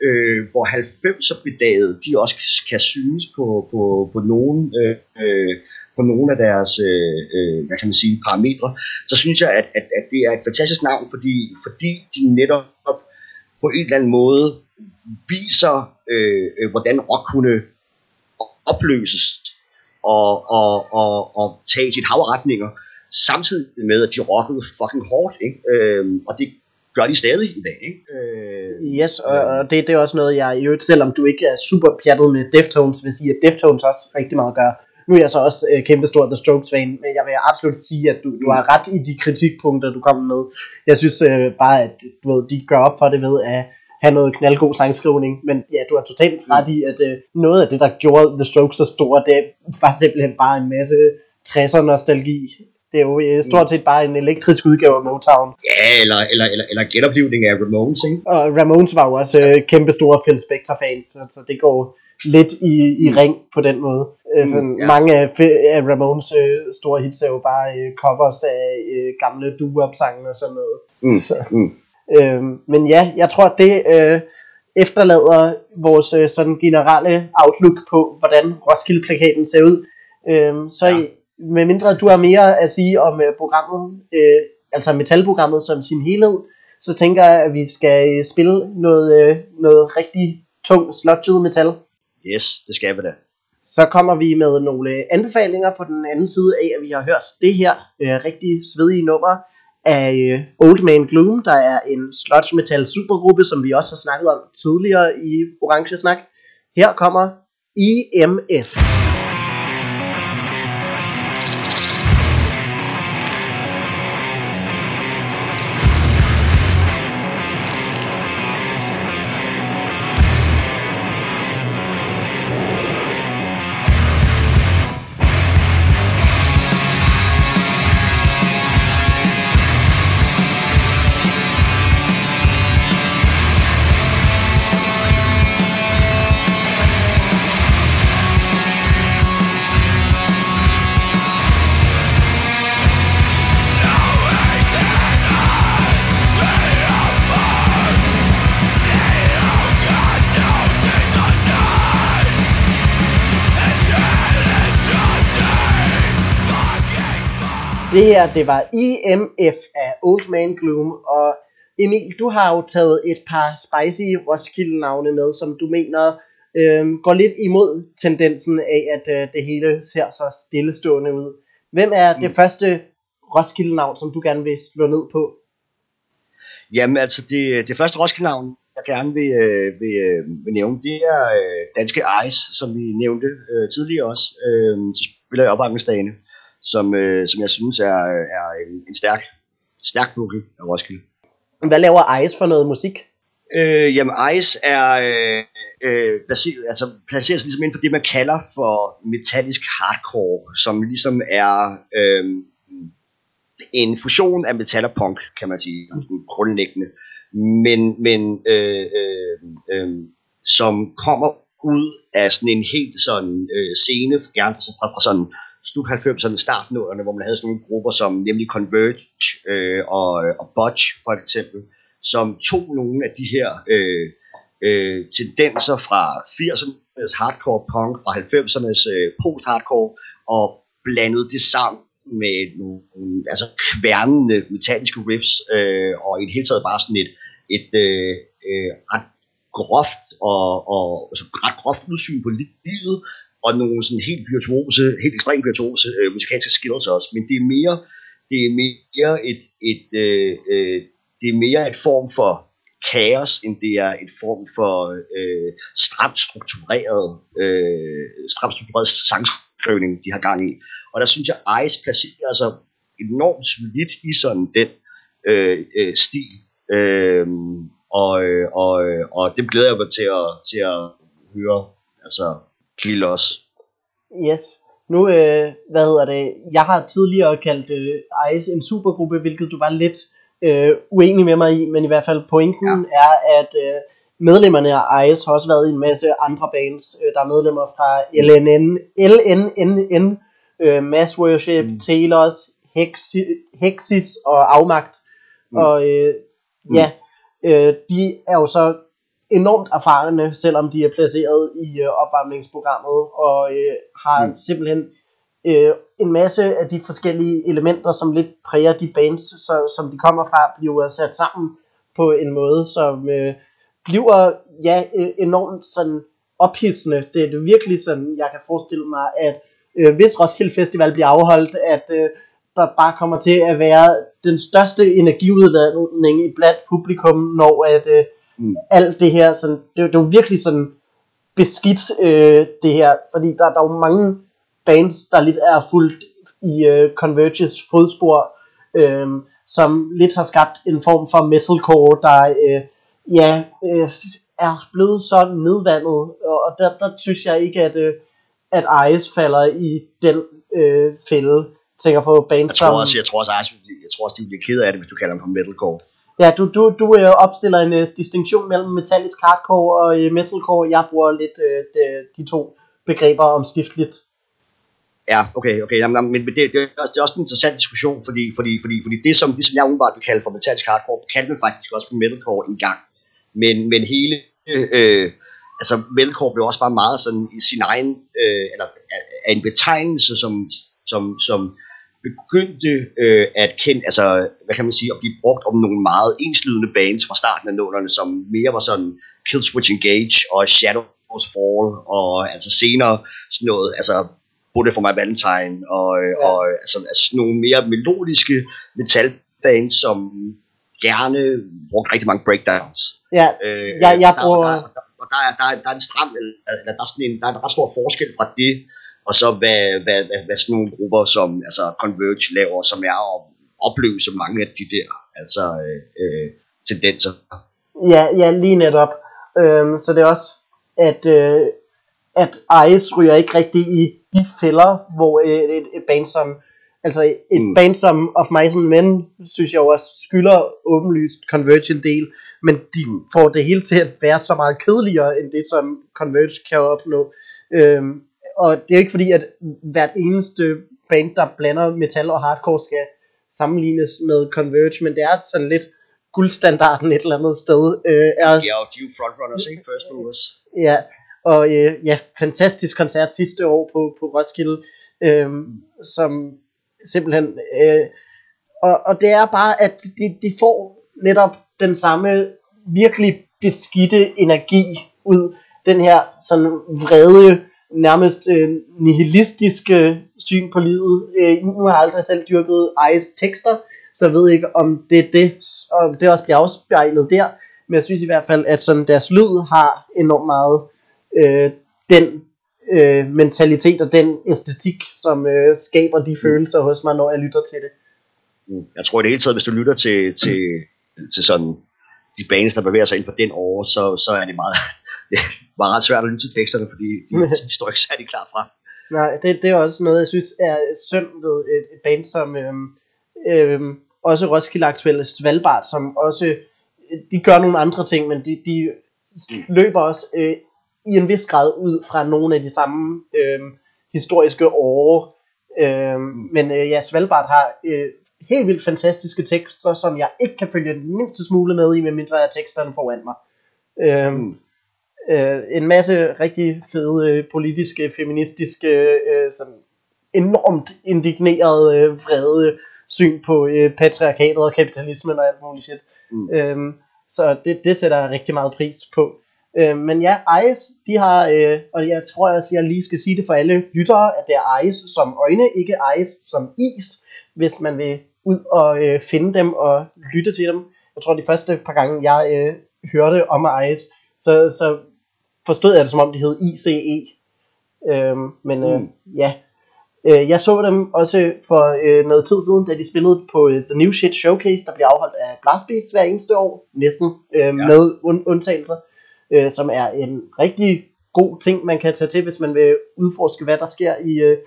øh, hvor 90'er bedaget, de også kan synes på, på, på nogen, øh, øh, på nogle af deres, øh, øh, hvad kan man sige, parametre, så synes jeg, at, at, at det er et fantastisk navn, fordi, fordi de netop på en eller anden måde viser, øh, øh, hvordan rock kunne opløses og, og, og, og tage sit havretninger. retninger, samtidig med, at de rockede fucking hårdt, ikke? Øhm, og det gør de stadig i dag, ikke? Øh, Yes, og, og det, det er også noget, jeg i øvrigt, selvom du ikke er super pjattet med Deftones, vil sige, at Deftones også rigtig meget gør. Nu er jeg så også øh, kæmpe stor The Strokes fan, men jeg vil absolut sige, at du, du har ret i de kritikpunkter, du kommer med. Jeg synes øh, bare, at du ved, de gør op for det ved at have noget knaldgod sangskrivning, men ja, du har totalt ret i, at øh, noget af det, der gjorde The Strokes så store, det var simpelthen bare en masse 60'er nostalgi. Det er jo øh, stort set bare en elektrisk udgave af Motown. ja, eller, eller, eller, eller genoplivning af Ramones, ikke? Og Ramones var jo også øh, kæmpe store Phil Spector fans, så, så det går lidt i, i ring på den måde. Mm, sådan, ja. Mange af, af Ramones øh, store hits er jo bare øh, covers af øh, gamle doo-wop-sange og sådan noget. Mm, Så, mm. Øhm, men ja, jeg tror, det øh, efterlader vores øh, sådan generelle outlook på, hvordan Roskilde-plakaten ser ud. Øhm, så Ja. Med mindre du har mere at sige om øh, programmet, øh, altså metalprogrammet som sin helhed, så tænker jeg, at vi skal øh, spille noget, øh, noget rigtig tung sludget metal. Yes, det skal vi da. Så kommer vi med nogle øh, anbefalinger på den anden side af, at vi har hørt det her øh, rigtig svedige nummer af øh, Old Man Gloom, der er en sludge metal supergruppe, som vi også har snakket om tidligere i Orange Snak. Her kommer IMF. Det her, det var IMF af Old Man Gloom, og Emil, du har jo taget et par spicy Roskilde-navne med, som du mener øh, går lidt imod tendensen af, at øh, det hele ser så stillestående ud. Hvem er det Mm. første Roskilde-navn, som du gerne vil slå ned på? Jamen altså, det, det første Roskilde-navn, jeg gerne vil, øh, vil, øh, vil nævne, det er øh, Danske Ice, som vi nævnte øh, tidligere også. Øh, så spiller jeg opvarmningsdagene, som, øh, som jeg synes er, er en, en stærk, stærk booking af Roskilde. Hvad laver Ice for noget musik? Øh, jamen Ice er øh, øh, placer, altså, placeret ligesom inden for det, man kalder for metallisk hardcore, som ligesom er øh, en fusion af metal og punk, kan man sige, sådan grundlæggende. Men, men øh, øh, øh, som kommer ud af sådan en helt sådan øh, scene, gerne fra, fra sådan slut 90'erne, start hvor man havde sådan nogle grupper som nemlig Converge øh, og, og Butch for eksempel, som tog nogle af de her øh, øh, tendenser fra 80'ernes hardcore punk, fra 90'ernes øh, post-hardcore, og blandede det sammen med nogle altså kværnende metalliske riffs, øh, og i det hele taget bare sådan et, et øh, øh, ret groft og, og altså ret groft udsyn på livet, og nogle sådan helt virtuose, helt ekstremt virtuose øh, musikalske skills også, men det er mere, det er mere et, et øh, øh, det er mere et form for kaos, end det er et form for øh, stramt struktureret, øh, stramt struktureret sangskrivning, de har gang i. Og der synes jeg, Ice placerer sig enormt solidt i sådan den øh, øh, stil. Øhm, øh, og, og, og, og det glæder jeg mig til at, til at høre, altså kilde også. Yes. Nu, øh, hvad hedder det, jeg har tidligere kaldt øh, Ice en supergruppe, hvilket du var lidt øh, uenig med mig i, men i hvert fald pointen ja. er, at øh, medlemmerne af Ice har også været i en masse andre bands. Øh, der er medlemmer fra LNN, LNNN, øh, Mass Worship, mm. Taylors, Hexi, Hexis og Afmagt. Mm. Og øh, ja, øh, de er jo så enormt erfarne, selvom de er placeret i øh, opvarmningsprogrammet, og øh, har mm. simpelthen øh, en masse af de forskellige elementer, som lidt præger de bands, så, som de kommer fra, bliver sat sammen på en måde, som øh, bliver ja, øh, enormt sådan ophidsende. Det er det virkelig sådan, jeg kan forestille mig, at øh, hvis Roskilde Festival bliver afholdt, at øh, der bare kommer til at være den største energiudladning i blandt publikum, når at øh, mm. alt det her, sådan, det, det er jo virkelig sådan beskidt øh, det her, fordi der, der er jo mange bands, der lidt er fuldt i øh, Converges fodspor, øh, som lidt har skabt en form for metalcore, der øh, ja, øh, er blevet så nedvandet, og der, der synes jeg ikke, at, øh, at Ice falder i den øh, fælde. Jeg tænker på bands Jeg tror også, jeg tror også, jeg, jeg tror også de bliver ked af det, hvis du kalder dem for metalcore. Ja, du, du, du øh, opstiller en øh, distinktion mellem metallisk hardcore og øh, metalcore. Jeg bruger lidt øh, de, de to begreber omskifteligt. Ja, okay, okay. Jamen, jamen, men det, det, er også, det er også en interessant diskussion, fordi, fordi, fordi, fordi det, som, det, som jeg umiddelbart vil kalde for metallisk hardcore, kan man faktisk også på metalcore en gang. Men, men hele, øh, altså metalcore blev også bare meget sådan i sin egen, øh, eller er en betegnelse, som, som, som begyndte øh, at kende, altså, hvad kan man sige, at blive brugt om nogle meget enslydende bands fra starten af nullerne, som mere var sådan Killswitch Engage og Shadows Fall, og altså senere sådan noget, altså Bullet for My Valentine, og, ja. og altså, altså sådan nogle mere melodiske metalbands, som gerne brugte rigtig mange breakdowns. Ja, øh, jeg, jeg bruger... Der, der, der, der, er, der, er, der er en stram, eller der er, sådan en, der er en ret stor forskel fra det, og så hvad, hvad, hvad, hvad sådan nogle grupper som altså Converge laver, som er at opløse mange af de der altså, øh, øh, tendenser. Ja, ja, lige netop. Øhm, så det er også, at, øh, at Ice ryger ikke rigtig i de fælder, hvor øh, et, et band som Altså et mm. band som Of Mice and Men, synes jeg også skylder åbenlyst Converge en del, men de mm. får det hele til at være så meget kedeligere, end det som Converge kan opnå. Øhm, og det er ikke fordi, at hvert eneste band, der blander metal og hardcore, skal sammenlignes med Converge, men det er sådan lidt guldstandarden et eller andet sted. Øh, er, ja, og de er jo frontrunners, ikke? First movers. Ja, og øh, ja, fantastisk koncert sidste år på, på Roskilde, øh, som simpelthen, øh, og, og det er bare, at de, de får netop den samme virkelig beskidte energi ud, den her sådan vrede, nærmest øh, nihilistiske syn på livet. Øh, nu har jeg aldrig selv dyrket Ejes tekster, så jeg ved ikke, om det er det, og det også bliver afspejlet der. Men jeg synes i hvert fald, at sådan deres lyd har enormt meget øh, den øh, mentalitet og den æstetik, som øh, skaber de mm. følelser hos mig, når jeg lytter til det. Mm. Jeg tror i det hele taget, hvis du lytter til, til, til sådan de bands, der bevæger sig ind på den år, så, så er det meget, det er ret svært at lytte til teksterne, fordi de, de står ikke særlig klar fra. Nej, det, det er også noget, jeg synes er synd ved et, et band som øhm, øhm, også Roskilde Aktuelle Svalbard, som også, de gør nogle andre ting, men de, de løber også øh, i en vis grad ud fra nogle af de samme øh, historiske år. Øh, men øh, ja, Svalbard har øh, helt vildt fantastiske tekster, som jeg ikke kan følge den mindste smule med i, medmindre jeg teksterne foran mig. Øh, øh, en masse rigtig fede øh, politiske, feministiske, øh, sådan enormt indigneret, øh, vrede syn på øh, patriarkatet og kapitalismen og alt muligt shit. Mm. Øhm, så det, det sætter jeg rigtig meget pris på. Øh, men ja, Ice, de har, øh, og jeg tror at jeg lige skal sige det for alle lyttere, at det er Ice som øjne, ikke Ice som is, hvis man vil ud og øh, finde dem og lytte til dem. Jeg tror de første par gange, jeg øh, hørte om Ice, så, så forstod jeg det som om de hed ICE. Øh, men øh, mm. ja, øh, jeg så dem også for øh, noget tid siden, da de spillede på øh, The New Shit Showcase, der bliver afholdt af Blastbeats hver eneste år, næsten øh, ja. med un- undtagelser øh, som er en rigtig god ting, man kan tage til, hvis man vil udforske, hvad der sker i øh,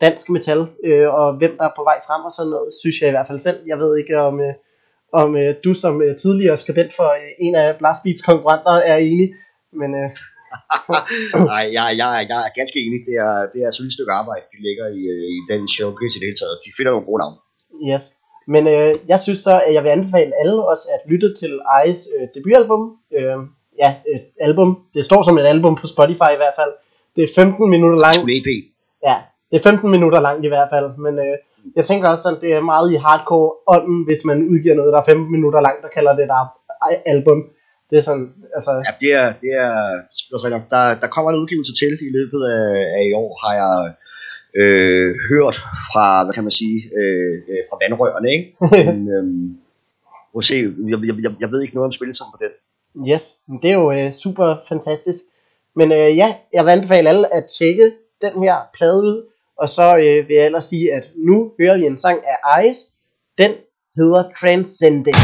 dansk metal, øh, og hvem der er på vej frem og sådan noget, synes jeg i hvert fald selv. Jeg ved ikke, om, øh, om øh, du som øh, tidligere skribent for øh, en af Blastbeats konkurrenter er enig, men... Øh, Nej, jeg, jeg, jeg er ganske enig. Det er, det er et stykke arbejde, de lægger i, øh, i den showcase i det hele taget. De finder nogle gode navne. Yes. Men øh, jeg synes så, at jeg vil anbefale alle os at lytte til Ice øh, debutalbum. Øh, ja, et album. Det står som et album på Spotify i hvert fald. Det er 15 minutter langt. EP. Ja, det er 15 minutter langt i hvert fald. Men øh, jeg tænker også, at det er meget i hardcore ånden, hvis man udgiver noget, der er 15 minutter langt, og kalder det der album. Det er sådan, altså... Ja, det er, det er, der, der kommer en udgivelse til i løbet af, af i år, har jeg øh, hørt fra, hvad kan man sige, øh, øh fra vandrørene, ikke? Men, øh, må se, jeg, jeg, jeg, ved ikke noget om spilletiden på den. Yes, det er jo øh, super fantastisk. Men øh, ja, jeg vil anbefale alle at tjekke den her plade ud. Og så øh, vil jeg ellers sige, at nu hører vi en sang af Ice. Den hedder Transcending.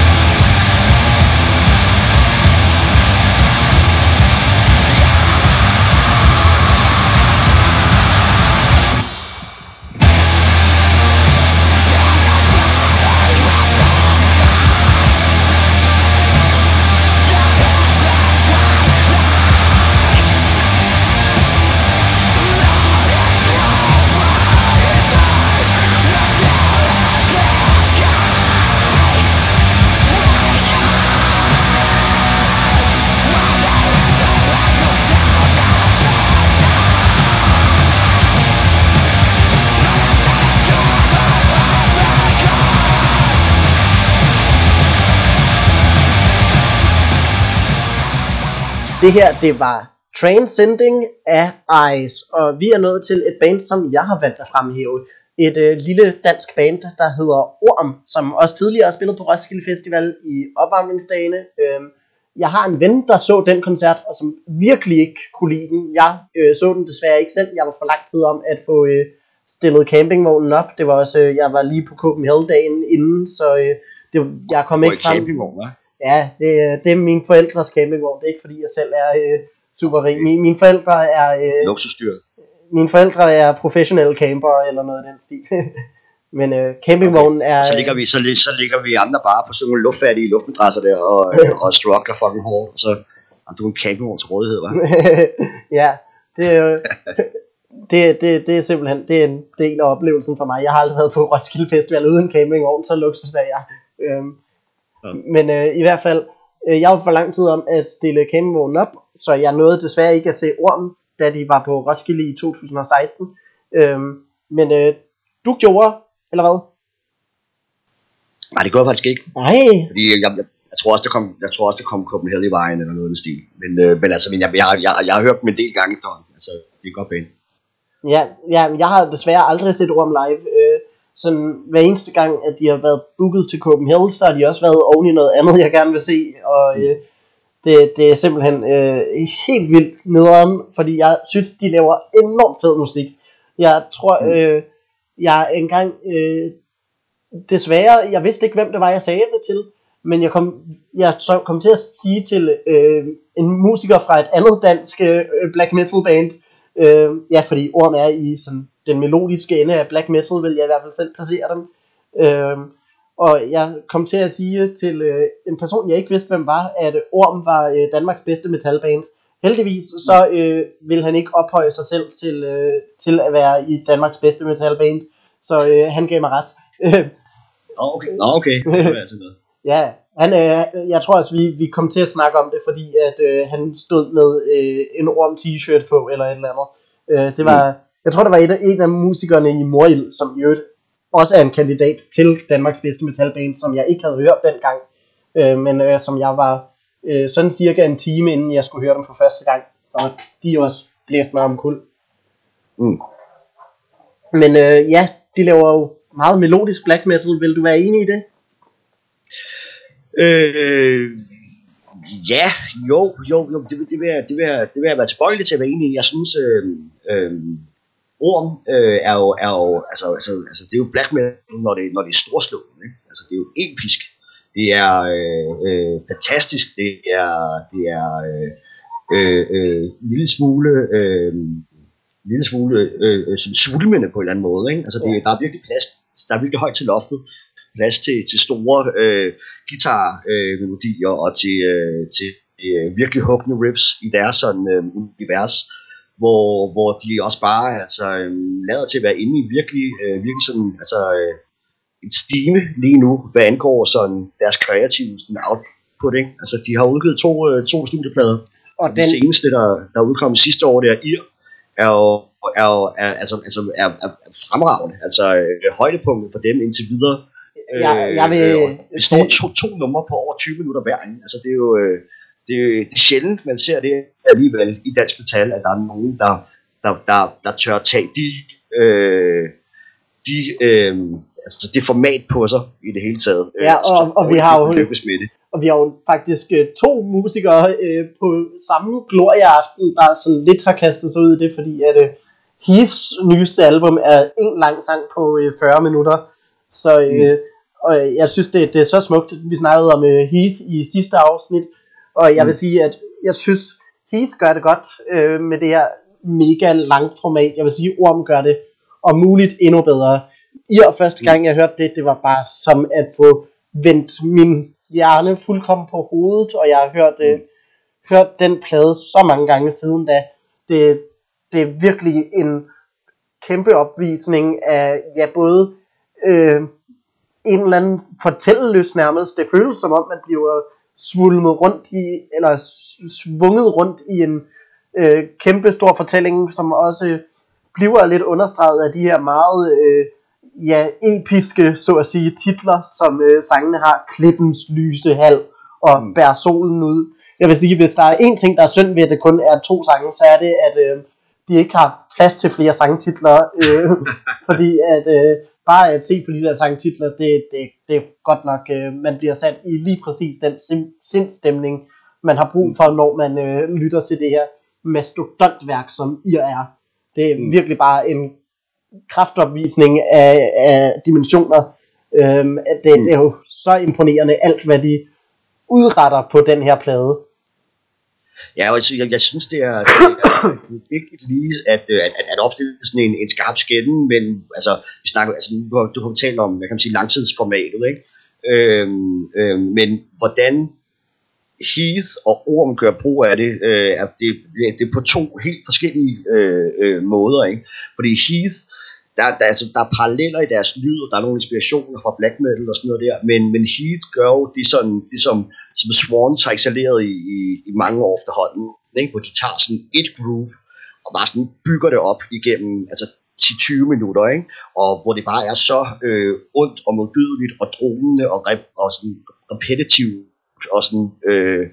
Det her, det var Transcending af Eyes, og vi er nået til et band, som jeg har valgt at fremhæve. Et øh, lille dansk band, der hedder Orm, som også tidligere har spillet på Roskilde Festival i opvarmningsdagene. Øhm, jeg har en ven, der så den koncert, og som virkelig ikke kunne lide den. Jeg øh, så den desværre ikke selv. Jeg var for lang tid om at få øh, stillet campingvognen op. Det var også, øh, jeg var lige på Copenhagen-dagen inden, så øh, det, jeg kom ikke frem. campingvogn, hva'? Ja, det, det er mine forældres campingvogn. Det er ikke fordi, jeg selv er øh, super rig. Mine, mine forældre er... Øh, Luksusdyr. mine forældre er professionelle camper eller noget af den stil. Men øh, campingvognen er... Så ligger vi, så, så ligger vi andre bare på sådan nogle luftfattige luftmadrasser der, og, og struggler fucking hårdt, og så har du en campingvogn til rådighed, hva'? ja, det er jo... Det, det, det er simpelthen det er en del af oplevelsen for mig. Jeg har aldrig været på Roskilde Festival uden campingvogn, så luksus er jeg. Øhm, Ja. Men øh, i hvert fald, øh, jeg var for lang tid om at stille campingvognen op, så jeg nåede desværre ikke at se Orm, da de var på Roskilde i 2016. Øhm, men øh, du gjorde, eller hvad? Nej, det gør jeg faktisk ikke, Nej, fordi jeg, jeg, jeg tror også, der kom, jeg tror også, der kom Copenhagen i vejen eller noget i den stil. Men, øh, men altså, men jeg, jeg, jeg, jeg, har hørt dem en del gange efterhånden. Altså, det er godt band. Ja, ja, jeg har desværre aldrig set Orm live. Øh, sådan hver eneste gang, at de har været booket til Copenhagen, så har de også været oven i noget andet, jeg gerne vil se. Og øh, det, det er simpelthen øh, helt vildt nederen, fordi jeg synes, de laver enormt fed musik. Jeg tror, øh, jeg engang, øh, desværre, jeg vidste ikke, hvem det var, jeg sagde det til, men jeg kom, jeg så kom til at sige til øh, en musiker fra et andet dansk øh, black metal band, øh, ja, fordi Orm er i sådan, den melodiske ende af black metal, vil jeg i hvert fald selv placere dem. Øh, og jeg kom til at sige til øh, en person, jeg ikke vidste, hvem var, at Orm var øh, Danmarks bedste metalband. Heldigvis så øh, vil han ikke ophøje sig selv til, øh, til at være i Danmarks bedste metalband, så øh, han gav mig ret. Nå, okay. Nå, okay. Det er altså noget. Ja, han, øh, jeg tror også, vi, vi kom til at snakke om det, fordi at øh, han stod med øh, en orm t-shirt på, eller et eller andet. Øh, det var, jeg tror, det var et af, en af musikerne i Morild, som i øvrigt også er en kandidat til Danmarks bedste metalband, som jeg ikke havde hørt dengang, øh, men øh, som jeg var øh, sådan cirka en time, inden jeg skulle høre dem for første gang, og de også blæste mig om kul. Mm. Men øh, ja, de laver jo meget melodisk black metal, vil du være enig i det? Øh, ja, jo, jo, jo, det, det, vil, jeg- det, vil, jeg- det vil jeg være tilbøjelig til at være enig i. Jeg synes, øh, øh, Orm øh, er, jo, er jo, altså, altså, altså, det er jo black metal, når det, når det er storslået, ikke? Altså, det er jo episk. Det er øh, øh, fantastisk. Det er, det er øh, øh, øh, en lille smule, øh, en lille smule øh, øh, svulmende på en eller anden måde, ikke? Altså, det, der er virkelig plads, der er virkelig højt til loftet plads til, til store øh, guitar-melodier øh, melodier og til, øh, til øh, virkelig huggende riffs i deres sådan, øh, univers, hvor, hvor de også bare altså, øh, lader til at være inde i virkelig, øh, virkelig sådan, altså, øh, en stime lige nu, hvad angår sådan deres kreative sådan output. Ikke? Altså, de har udgivet to, øh, to studieplader, Og og den seneste, der, der er udkommet sidste år, det er Ir, er jo, er, er, altså, altså, er, er fremragende. Altså øh, højdepunktet for dem indtil videre. Jeg- jeg vil- øh, det står to, to numre på over 20 minutter hver. Ikke? Altså, det er jo øh, det, er, sjældent, man ser det alligevel i dansk metal, at der er nogen, der, der, der, der tør tage de, øh, de øh, altså det format på sig i det hele taget. øh, Ja, og- så- og vi har jo- med det. Og vi har jo faktisk øh, to musikere øh, på samme glorieaften, der sådan lidt har kastet sig ud i det, fordi at øh, Heaths nyeste album er en lang sang på øh, 40 minutter. Så øh, og øh, jeg synes, det, det er så smukt. Vi snakkede om øh, Heath i sidste afsnit, og jeg vil sige, at jeg synes, Heath gør det godt øh, med det her mega langt format. Jeg vil sige, Orm gør det om muligt endnu bedre. I og første gang jeg hørte det, det var bare som at få vendt min hjerne fuldkommen på hovedet, og jeg har hørt, øh, hørt den plade så mange gange siden da. Det, det er virkelig en kæmpe opvisning af, ja, både øh, en eller anden fortællelyst nærmest. Det føles som om, man bliver svulmet rundt i, eller svunget rundt i en øh, kæmpe stor fortælling, som også bliver lidt understreget af de her meget øh, ja, episke, så at sige, titler, som øh, sangene har. Klippens lyse hal, og mm. bære solen ud. Jeg vil sige, hvis der er en ting, der er synd ved, at det kun er to sange, så er det, at øh, de ikke har plads til flere sangtitler. Øh, fordi at øh, bare at se på de der sangtitler, det, det, det er godt nok, øh, man bliver sat i lige præcis den sim- sindstemning, man har brug for, når man øh, lytter til det her mastodontværk, som IR er. Det er Mm. virkelig bare en kraftopvisning af, af dimensioner. Øhm, det, Mm. det er jo så imponerende alt, hvad de udretter på den her plade. Ja, og altså, jeg, jeg synes, det er, det er vigtigt lige at, at, at, at opstille sådan en, en skarp skænden, men altså, vi snakker, altså, du har, du har talt om, hvad kan man sige, langtidsformatet, ikke? Øhm, øhm, men hvordan Heath og Orm gør brug af det, øh, er, det, det, det er på to helt forskellige øh, øh, måder, ikke? Fordi Heath, der, der, altså, der er paralleller i deres lyd, og der er nogle inspirationer fra black metal og sådan noget der, men, men Heath gør jo det, sådan, det som, som Swans har excelleret i, i, i mange år efterhånden, ikke? hvor de tager sådan et groove, og bare sådan bygger det op igennem altså 10-20 minutter, ikke? og hvor det bare er så øh, ondt og modbydeligt og dronende og, rep, og sådan repetitivt og sådan øh,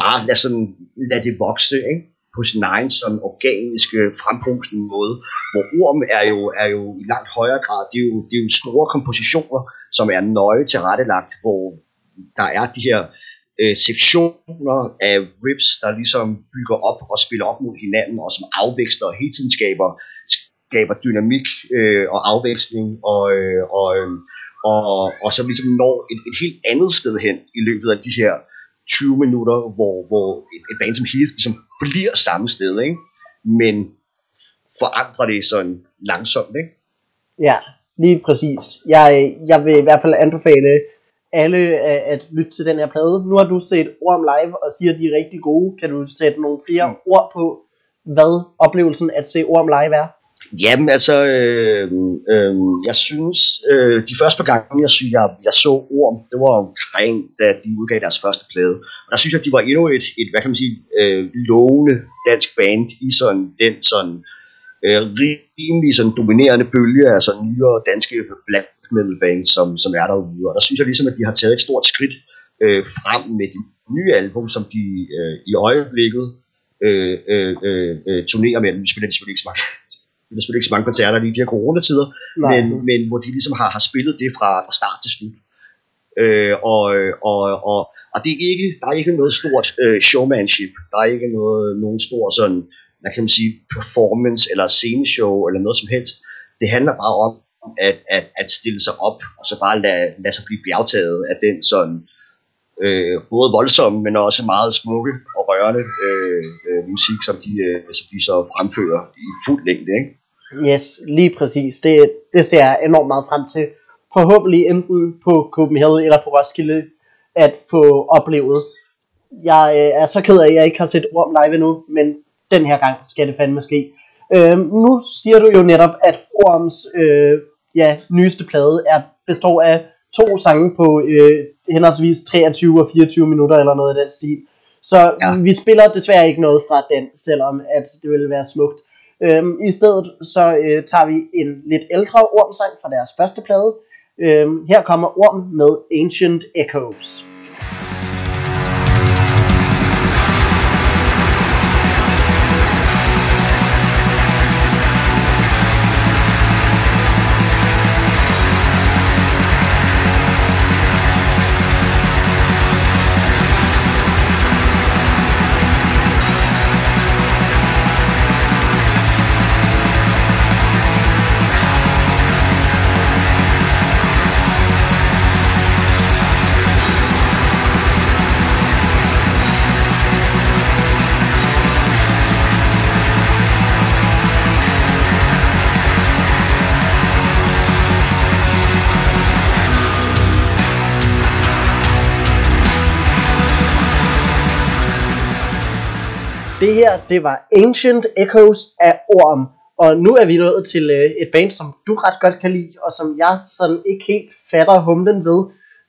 bare lad, sådan, lad det vokse ikke? på sin egen sådan organiske frembrusende måde, hvor orm er jo, er jo i langt højere grad, det er jo, det er jo store kompositioner, som er nøje tilrettelagt, hvor der er de her øh, sektioner af rips, der ligesom bygger op og spiller op mod hinanden, og som afveksler og hele tiden skaber, skaber dynamik øh, og afveksling, og, øh, og, øh, og, og så ligesom når et, et helt andet sted hen i løbet af de her 20 minutter, hvor, hvor et, et band som Heath ligesom bliver samme sted, ikke? men forandrer det sådan langsomt. Ikke? Ja, lige præcis. Jeg, jeg vil i hvert fald anbefale alle at, at lytte til den her plade. Nu har du set Orm live og siger, at de er rigtig gode. Kan du sætte nogle flere Mm. ord på, hvad oplevelsen at se Orm live er? Jamen altså, øh, øh, jeg synes, øh, de første par gange, jeg, synes, jeg, jeg så Orm, det var omkring, da de udgav deres første plade. Og der synes jeg, at de var endnu et, et hvad kan man sige, øh, lovende dansk band i sådan den sådan øh, rimelig sådan dominerende bølge af sådan nyere danske black metal bands, som, som er derude. Og der synes jeg ligesom, at de har taget et stort skridt øh, frem med det nye album, som de øh, i øjeblikket øh, øh, øh, øh, turnerer med. Nu spiller de selvfølgelig ikke så mange, der spiller ikke så mange koncerter lige i de her coronatider, Nej. men, men hvor de ligesom har, har spillet det fra, fra start til slut. Øh, og, og, og, og det er ikke, der er ikke noget stort øh, showmanship, der er ikke noget, nogen stor sådan, hvad kan man sige, performance eller sceneshow eller noget som helst. Det handler bare om at, at, at stille sig op, og så bare lade, lade sig blive bjergtaget af den sådan, øh, både voldsomme, men også meget smukke og rørende øh, øh, musik, som de, øh, som de så fremfører i fuld længde. Ikke? Yes, lige præcis. Det, det ser jeg enormt meget frem til. Forhåbentlig enten på Copenhagen eller på Roskilde at få oplevet. Jeg øh, er så ked af, at jeg ikke har set Orm live endnu, men den her gang skal det fandme ske. Øh, nu siger du jo netop, at Orms øh, ja, nyeste plade er, består af to sange på øh, henholdsvis 23 og 24 minutter eller noget i den stil. Så Ja. vi spiller desværre ikke noget fra den, selvom at det ville være smukt. Øhm, I stedet så øh, tager vi en lidt ældre ormsang fra deres første plade. Øhm, her kommer Orm med Ancient Echoes. Det her, det var Ancient Echoes af Orm. Og nu er vi nået til øh, et band, som du ret godt kan lide, og som jeg sådan ikke helt fatter humlen ved.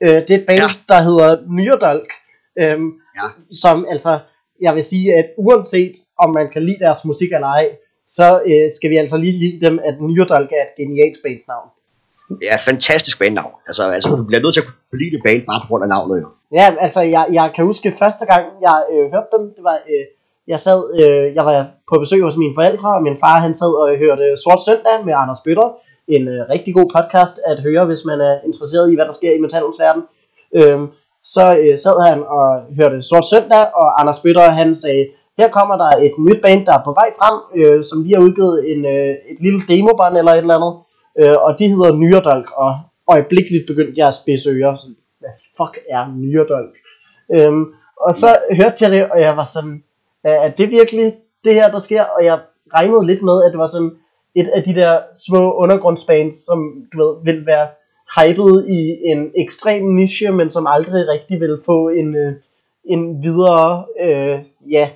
Øh, det er et band, Ja. der hedder Myrdolk. Øhm, Ja. Som altså, jeg vil sige, at uanset om man kan lide deres musik eller ej, så øh, skal vi altså lige lide dem, at Myrdolk er et genialt bandnavn. Det er et fantastisk bandnavn. Altså, altså du bliver nødt til at kunne lide det band bare på grund af navnet jo. Ja, altså jeg, jeg kan huske første gang jeg øh, hørte dem, det var, øh, jeg sad, øh, jeg var på besøg hos mine forældre, og min far han sad og hørte Sort Søndag med Anders Bøtter, en øh, rigtig god podcast at høre, hvis man er interesseret i, hvad der sker i metallens verden. Øh, så øh, sad han og hørte Sort Søndag, og Anders Bøtter han sagde, her kommer der et nyt band, der er på vej frem, øh, som lige har udgivet en, øh, et lille demobånd eller et eller andet, øh, og de hedder Nyredolk, og øjeblikkeligt begyndte jeg at spidse ører, sådan, hvad fuck er Nyredolk? Øh, og så hørte jeg det, og jeg var sådan, er det virkelig det her, der sker? Og jeg regnede lidt med, at det var sådan et af de der små undergrundsbands, som du ved, vil være hyped i en ekstrem niche, men som aldrig rigtig vil få en, øh, en videre, øh, ja,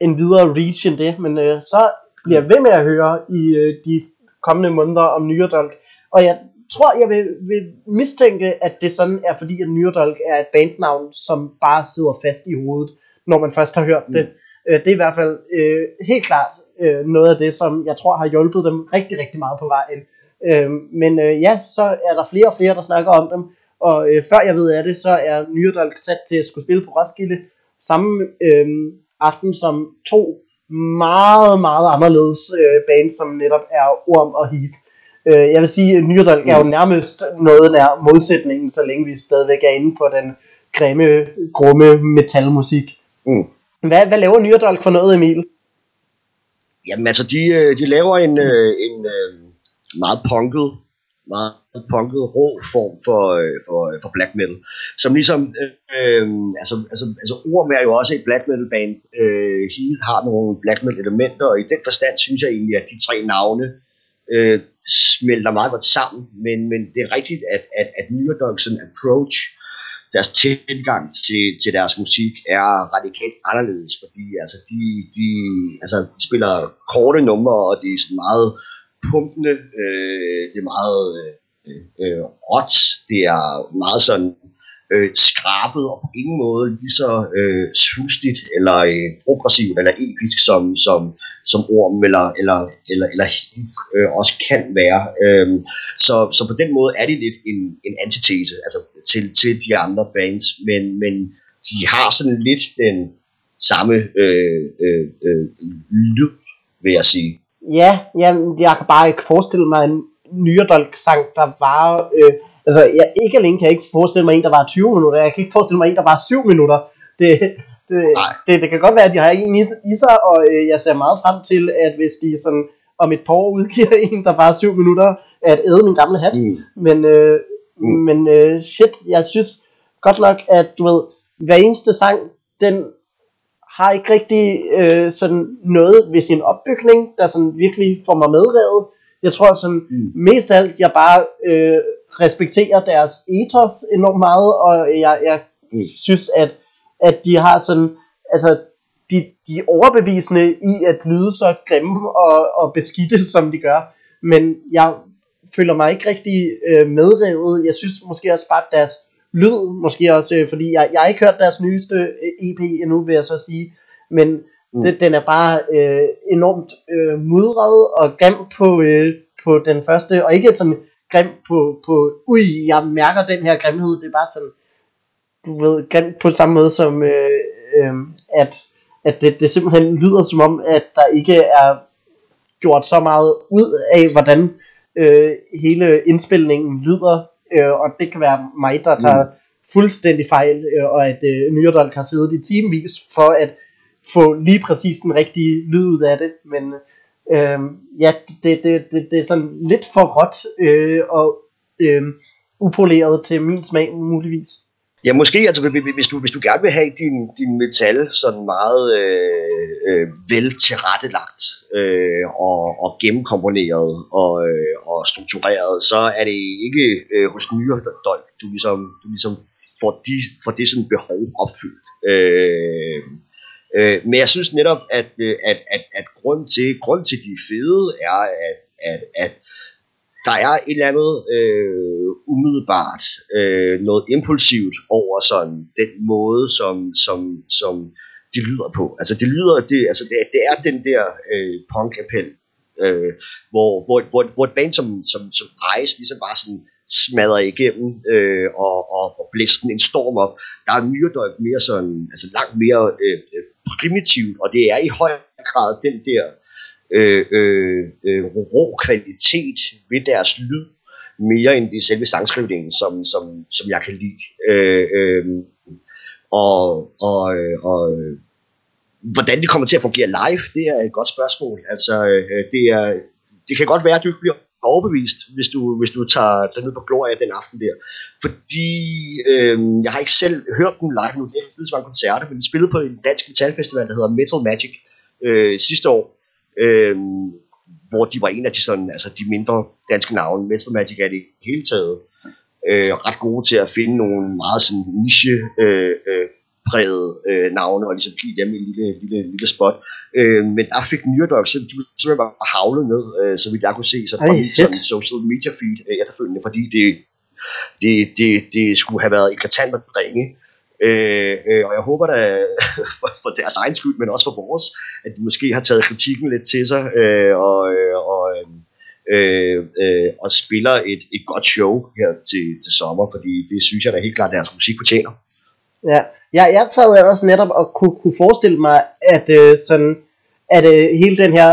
en videre reach end det. Men øh, så bliver jeg ved med at høre i øh, de kommende måneder om Nyredolk. Og jeg tror, jeg vil, vil mistænke, at det sådan er, fordi at Nyredolk er et bandnavn, som bare sidder fast i hovedet, når man først har hørt det. Øh, det er i hvert fald øh, helt klart øh, noget af det, som jeg tror har hjulpet dem rigtig, rigtig meget på vejen. Øh, men øh, ja, så er der flere og flere, der snakker om dem. Og øh, før jeg ved af det, så er Nyredolk sat til at skulle spille på Roskilde samme øh, aften som to meget, meget anderledes øh, bands, som netop er Orm og Heath. Øh, jeg vil sige, at Nyredolk er jo nærmest noget nær modsætningen, så længe vi stadigvæk er inde for den grimme, grumme metalmusik. Mm. Hvad, hvad laver Nyrdolk for noget, Emil? Jamen altså, de, øh, de laver en, mm. en en meget punket, meget punket rå form for, for, for black metal, som ligesom, øh, altså, altså, altså Orm er jo også et black metal band, øh, Heath har nogle black metal elementer, og i den forstand synes jeg egentlig, at de tre navne øh, smelter meget godt sammen, men, men det er rigtigt, at, at, at Nyrdolks approach, deres tilgang til, til deres musik er radikalt anderledes, fordi altså, de, de, altså, de spiller korte numre, og de er sådan meget pumpende, øh, det er meget øh, øh, råt, det er meget sådan øh, skrabet og på ingen måde lige så øh, eller øh, progressivt eller episk som, som, som Orm eller, eller, eller, eller hiv øh, også kan være. Øh, så, så på den måde er det lidt en, en antitese altså til, til de andre bands, men, men de har sådan lidt den samme øh, øh, øh, lyd, vil jeg sige. Ja, jamen, jeg kan bare ikke forestille mig en Nyredolk-sang, der var... Øh, altså, jeg, ikke alene kan jeg ikke forestille mig en, der var 20 minutter, jeg kan ikke forestille mig en, der var 7 minutter. Det, det, Nej. det, det kan godt være, at de har en i, i sig, og øh, jeg ser meget frem til, at hvis de sådan om et par år udgiver en, der var 7 minutter, at æde min gamle hat. Mm. Men, øh, Mm. men øh, shit, jeg synes godt nok, at du ved, hver eneste sang, den har ikke rigtig øh, sådan noget ved sin opbygning, der sådan virkelig får mig medrevet. Jeg tror sådan, Mm. mest af alt, jeg bare øh, respekterer deres ethos enormt meget, og jeg, jeg Mm. synes, at, at de har sådan, altså, de, de er overbevisende i at lyde så grimme og, og beskidte, som de gør. Men jeg føler mig ikke rigtig øh, medrevet. Jeg synes måske også bare, at deres lyd, måske også, øh, fordi jeg, jeg har ikke hørt deres nyeste øh, EP endnu, vil jeg så sige, men mm. det, den er bare øh, enormt øh, mudret og grim på, øh, på den første, og ikke sådan grim på, på, ui, jeg mærker den her grimhed, det er bare sådan, du ved, på samme måde som, øh, øh, at, at det, det simpelthen lyder som om, at der ikke er gjort så meget ud af, hvordan øh, hele indspilningen lyder, øh, og det kan være mig, der tager fuldstændig fejl, øh, og at øh, Nyredolk har siddet i timevis for at få lige præcis den rigtige lyd ud af det, men øh, ja, det, det, det, det er sådan lidt for råt øh, og øh, upoleret til min smag muligvis. Ja, måske, altså hvis- du, hvis du gerne vil have din, din metal sådan meget øh, øh, vel tilrettelagt øh, og, og gennemkomponeret og, øh, og struktureret, så er det ikke øh, hos nyere dolk, du ligesom, du ligesom får, de, får det sådan behov opfyldt. Øh, øh, men jeg synes netop, at, øh, at, at, at grund til, grund til de fede er, at, at, at der er et eller andet øh, umiddelbart, øh, noget impulsivt over sådan den måde, som, som, som de lyder på. Altså det lyder, det, altså det, det er den der øh, punk appel, øh, hvor, hvor, hvor, hvor et band som, som, som Ice ligesom bare sådan smadrer igennem øh, og, og, og blæser en storm op. Der er myredolk mere sådan, altså langt mere øh, øh, primitivt, og det er i høj grad den der øh, øh, øh, rå kvalitet ved deres lyd, mere end det selve sangskrivningen, som, som, som jeg kan lide. Øh, øh, og, og, øh, og øh, hvordan det kommer til at fungere live, det er et godt spørgsmål. Altså, øh, det, er, det kan godt være, at du bliver overbevist, hvis du, hvis du tager, tager ned på Gloria den aften der. Fordi øh, jeg har ikke selv hørt dem live nu, det er spillet så mange koncerter, men de spillede på en dansk metalfestival, der hedder Metal Magic øh, sidste år, øh, hvor de var en af de, sådan, altså de mindre danske navne. Metal Magic er det hele taget øh, ret gode til at finde nogle meget sådan niche øh, øh, præget øh, navne og ligesom give dem en lille, lille, lille spot. Øh, men der fik Myrdog så de simpelthen bare havlet ned, øh, så vidt jeg kunne se, så på min sådan social media feed øh, efterfølgende, fordi det, det, det, det skulle have været eklatant at ringe. Øh, øh, og jeg håber da for, for deres egen skyld, men også for vores, at de måske har taget kritikken lidt til sig øh, og, øh, og, øh, øh, og spiller et, et godt show her til, til sommer, fordi det synes jeg da helt klart, deres musik fortjener. Ja, jeg, jeg sad også netop og kunne, kunne forestille mig, at øh, sådan, at øh, hele den her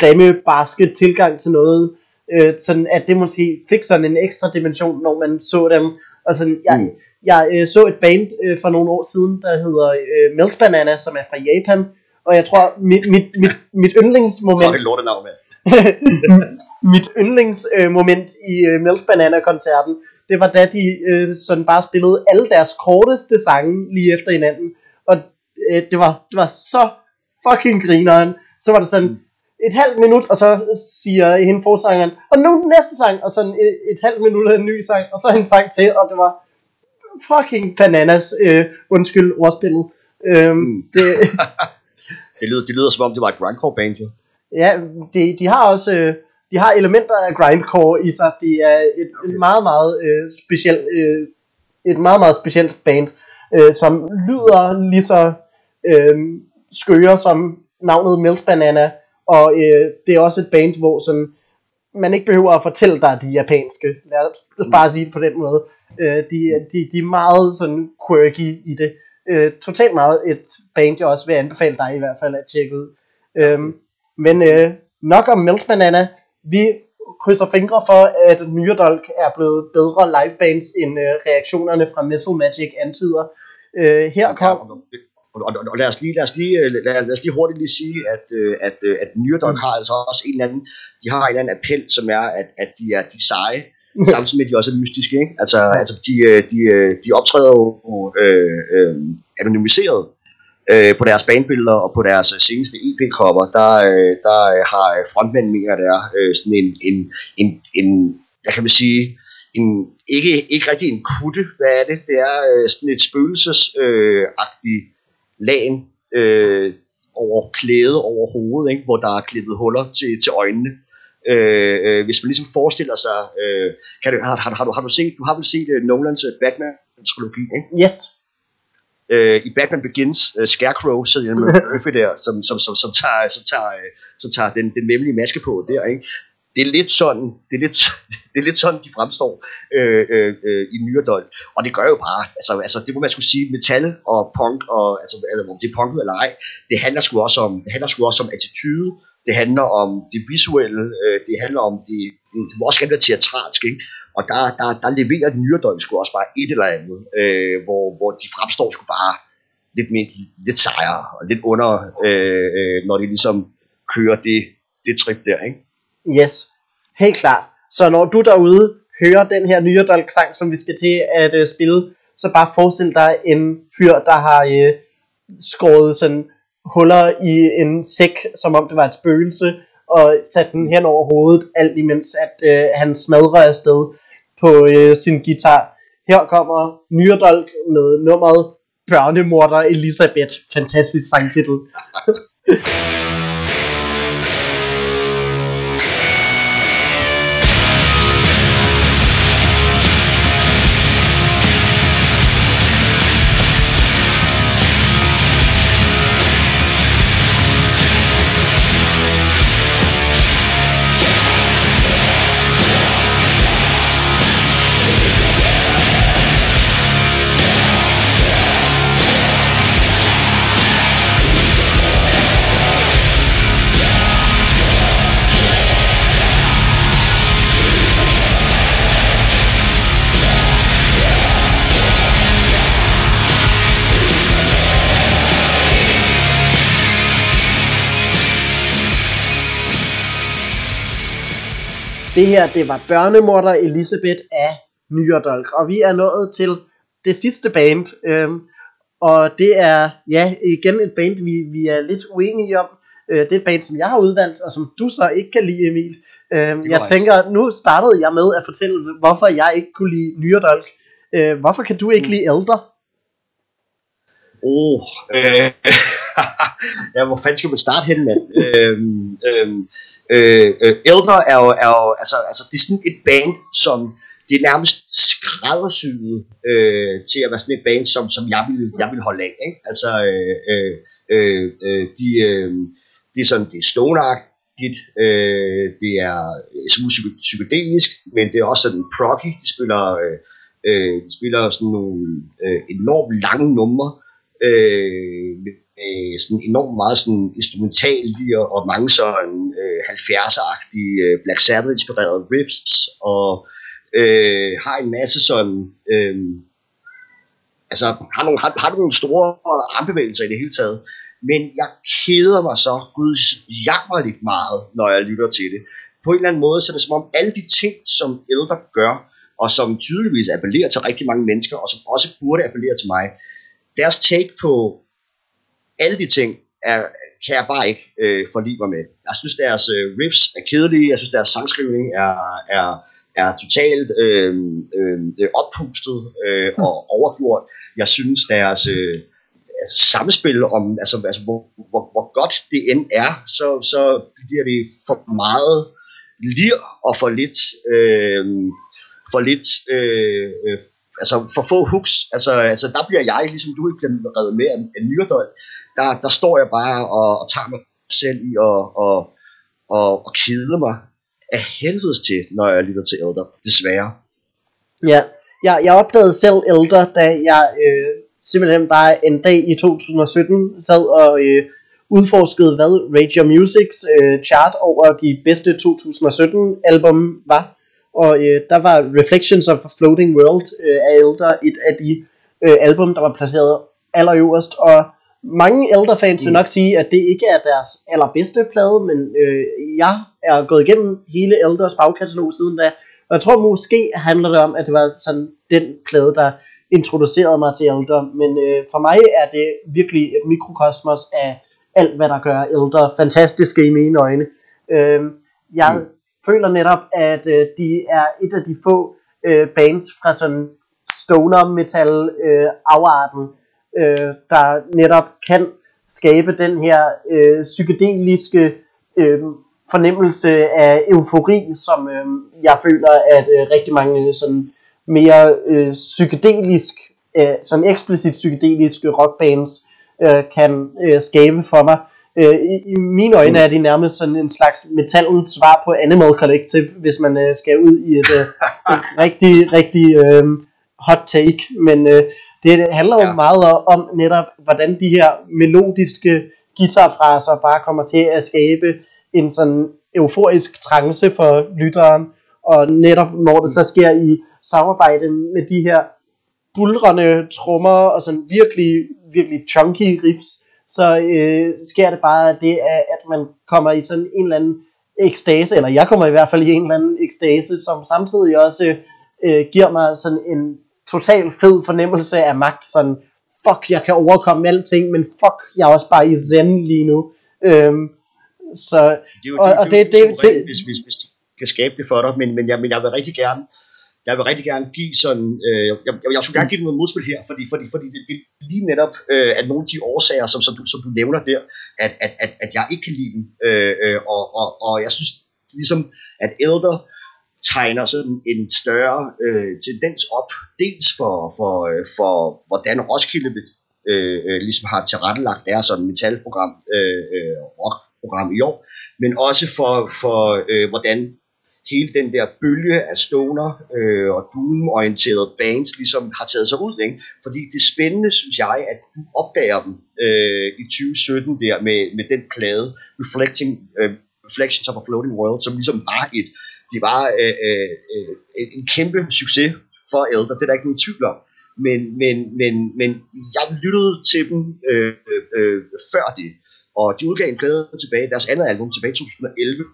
grimme, barske tilgang til noget, øh, sådan at det måske fik sådan en ekstra dimension, når man så dem. Og sådan, jeg, mm. Jeg øh, så et band øh, for nogle år siden, der hedder øh, Melt Banana, som er fra Japan. Og jeg tror, mit, mit, mit, mit yndlingsmoment... Fuck, et navn med. mit yndlingsmoment øh, i øh, Melt Banana koncerten, det var da de øh, sådan bare spillede alle deres korteste sange lige efter hinanden. Og øh, det, var, det var så fucking grineren. Så var det sådan et halvt minut, og så siger hende forsangeren, og nu næste sang, og sådan et, et halvt minut af en ny sang, og så en sang til, og det var fucking bananas, øh, undskyld ordspillet. Øhm, mm. det, det, lyder, det lyder som om, det var et grindcore band, jo. Ja, de, de har også... Øh, de har elementer af grindcore i sig. Det er et, okay. et meget, meget øh, specielt, øh, et meget, meget specielt band, øh, som lyder lige så øh, skøre som navnet Melt Banana, og øh, det er også et band, hvor sådan, man ikke behøver at fortælle dig, at de er japanske. Lad os bare sige det på den måde. Øh, de, de, de er meget sådan quirky i det. Øh, totalt meget et band, jeg også vil anbefale dig i hvert fald at tjekke ud. Øh, men øh, nok om Melt Banana vi krydser fingre for, at Myrdolk er blevet bedre livebands, end øh, reaktionerne fra Missile Magic antyder. Øh, her kom... Ja, og, og, og, lad, os lige, lad, os lige, øh, lad, lad os lige hurtigt lige sige, at, øh, at, øh, at Myrdolk har altså også en eller anden, de har en eller anden appel, som er, at, at de er de seje, samtidig med at de også er mystiske. Ikke? Altså, altså de, de, de optræder jo øh, øh, anonymiseret, øh, på deres bandbilleder og på deres øh, seneste EP-cover, der, øh, der øh, har frontmænd mener, der øh, sådan en, en, en, en, hvad kan man sige, en, ikke, ikke rigtig en kutte, hvad er det? Det er øh, sådan et spøgelsesagtigt øh, lagen øh, over klæde over hovedet, ikke? hvor der er klippet huller til, til øjnene. Øh, øh, hvis man ligesom forestiller sig, øh, kan du, har, har, har, du, har du set, du har vel set uh, Nolans Batman-trilogi, ikke? Yes øh, i Batman Begins, uh, Scarecrow sidder med Murphy der, som, som, som, som tager, som tager, øh, som tager den, den memmelige maske på der, ikke? Det er lidt sådan, det er lidt, det er lidt sådan, de fremstår øh, øh, øh, i Myrdol. Og det gør jo bare, altså, altså det må man skulle sige, metal og punk, og, altså, eller om det er punket eller ej, det handler sgu også om, det handler sgu også om attitude, det handler om det visuelle, øh, det handler om det, det, det må også gerne være teatralsk, ikke? Og der, der, der leverer den nyere sgu også bare et eller andet, øh, hvor, hvor de fremstår sgu bare lidt, mere, lidt sejere og lidt under, øh, øh, når de ligesom kører det, det trip der, ikke? Yes, helt klart. Så når du derude hører den her nye sang, som vi skal til at øh, spille, så bare forestil dig en fyr, der har øh, skåret sådan huller i en sæk, som om det var et spøgelse, og sat den hen over hovedet, alt imens at øh, han smadrer afsted på øh, sin guitar. Her kommer Nyrdolk med nummeret Børnemorder Elisabeth. Fantastisk sangtitel. Det her, det var børnemorder Elisabeth af Nyerdolk, og vi er nået til det sidste band, øhm, og det er, ja, igen et band, vi, vi er lidt uenige om. Øh, det er et band, som jeg har udvalgt, og som du så ikke kan lide, Emil. Øhm, jeg tænker, nu startede jeg med at fortælle, hvorfor jeg ikke kunne lide Nyerdolk. Øh, hvorfor kan du ikke lide Elder? Oh, øh, ja, hvor fanden skal man starte hen, mand? øhm, øhm, øh, øh, Elder er jo, er jo altså, altså, det er sådan et band, som det er nærmest skræddersyet øh, til at være sådan et band, som, som jeg, vil, jeg vil holde af. Ikke? Altså, øh, øh, øh, øh, de, øh, det er sådan, det er stoneagtigt, øh, det er øh, smule psykedelisk, men det er også sådan proggy, de spiller, øh, øh, de spiller sådan nogle øh, enormt lange numre, øh, med øh, sådan enormt meget sådan instrumental og, og mange sådan øh, 70'er-agtige øh, Black Sabbath-inspirerede riffs, og øh, har en masse sådan, øh, altså har nogle, har, har nogle store armbevægelser i det hele taget, men jeg keder mig så guds jammerligt meget, når jeg lytter til det. På en eller anden måde, så er det som om alle de ting, som ældre gør, og som tydeligvis appellerer til rigtig mange mennesker, og som også burde appellere til mig, deres take på alle de ting, er, kan jeg bare ikke øh, forlige mig med. Jeg synes, deres øh, riffs er kedelige, jeg synes, deres sangskrivning er, er, er totalt øh, øh, oppustet øh, og overgjort. Jeg synes, deres øh, altså, samspil om, altså, altså hvor, hvor, hvor godt det end er, så, så bliver det for meget lir og for lidt, øh, for lidt, øh, øh, altså for få hooks. Altså, altså der bliver jeg, ligesom du ikke bliver reddet med af, af nyredøj, der, der står jeg bare og, og tager mig selv i og, og, og, og kede mig af helvedes til, når jeg lytter til Elder, desværre. Ja, jeg, jeg opdagede selv Elder, da jeg øh, simpelthen bare en dag i 2017 sad og øh, udforskede, hvad Radio Musics øh, chart over de bedste 2017 album var. Og øh, der var Reflections of a Floating World øh, af Elder et af de øh, album, der var placeret allerøverst. Og mange Elder-fans vil nok sige, at det ikke er deres allerbedste plade, men øh, jeg er gået igennem hele Elders bagkatalog siden da, og jeg tror måske handler det om, at det var sådan den plade, der introducerede mig til Elder, men øh, for mig er det virkelig et mikrokosmos af alt, hvad der gør Elder fantastiske i mine øjne. Øh, jeg mm. føler netop, at øh, de er et af de få øh, bands fra sådan stoner metal øh, afarten, øh, der netop kan skabe den her øh, psykedeliske øh, fornemmelse af eufori, som øh, jeg føler, at øh, rigtig mange sådan mere øh, psykedelisk, øh, sådan eksplicit psykedeliske rockbands øh, kan øh, skabe for mig. Øh, i, I mine øjne er de nærmest sådan en slags metallens svar på Animal Collective, hvis man øh, skal ud i et, øh, et rigtig, rigtig øh, hot take. Men øh, det handler jo Ja. meget om netop, hvordan de her melodiske guitarfraser bare kommer til at skabe en sådan euforisk trance for lytteren. Og netop når det så sker i samarbejde med de her bulrende trommer og sådan virkelig, virkelig chunky riffs, så øh, sker det bare det, at man kommer i sådan en eller anden ekstase, eller jeg kommer i hvert fald i en eller anden ekstase, som samtidig også øh, giver mig sådan en total fed fornemmelse af magt, sådan, fuck, jeg kan overkomme alting, men fuck, jeg er også bare i zen lige nu. Øhm, så, Det er jo, Og- det, og det, det- det, det- hvis, hvis, hvis de kan skabe det for dig, men, men, jeg, men jeg vil rigtig gerne, jeg vil rigtig gerne give sådan, øh, jeg, jeg, jeg skulle gerne give noget modspil her, fordi, fordi, fordi det, det lige netop, øh, at nogle af de årsager, som, som, du, som du nævner der, at, at, at, at jeg ikke kan lide dem, øh, øh, og, og, og jeg synes ligesom, at Elder tegner sådan en større øh, tendens op, dels for, for, øh, for hvordan Roskilde øh, øh, ligesom har tilrettelagt deres sådan metalprogram, øh, øh, rockprogram i år, men også for, for øh, hvordan hele den der bølge af stoner øh, og doom-orienterede bands ligesom har taget sig ud. Ikke? Fordi det er spændende, synes jeg, at du opdager dem øh, i 2017 der med, med den plade, Reflecting, øh, Reflections of a Floating World, som ligesom var et, det var øh, øh, øh, en kæmpe succes for Elder, det er der ikke nogen tvivl om. Men, men, men, men jeg lyttede til dem øh, øh, før det, og de udgav en plade tilbage, deres andet album tilbage i 2011,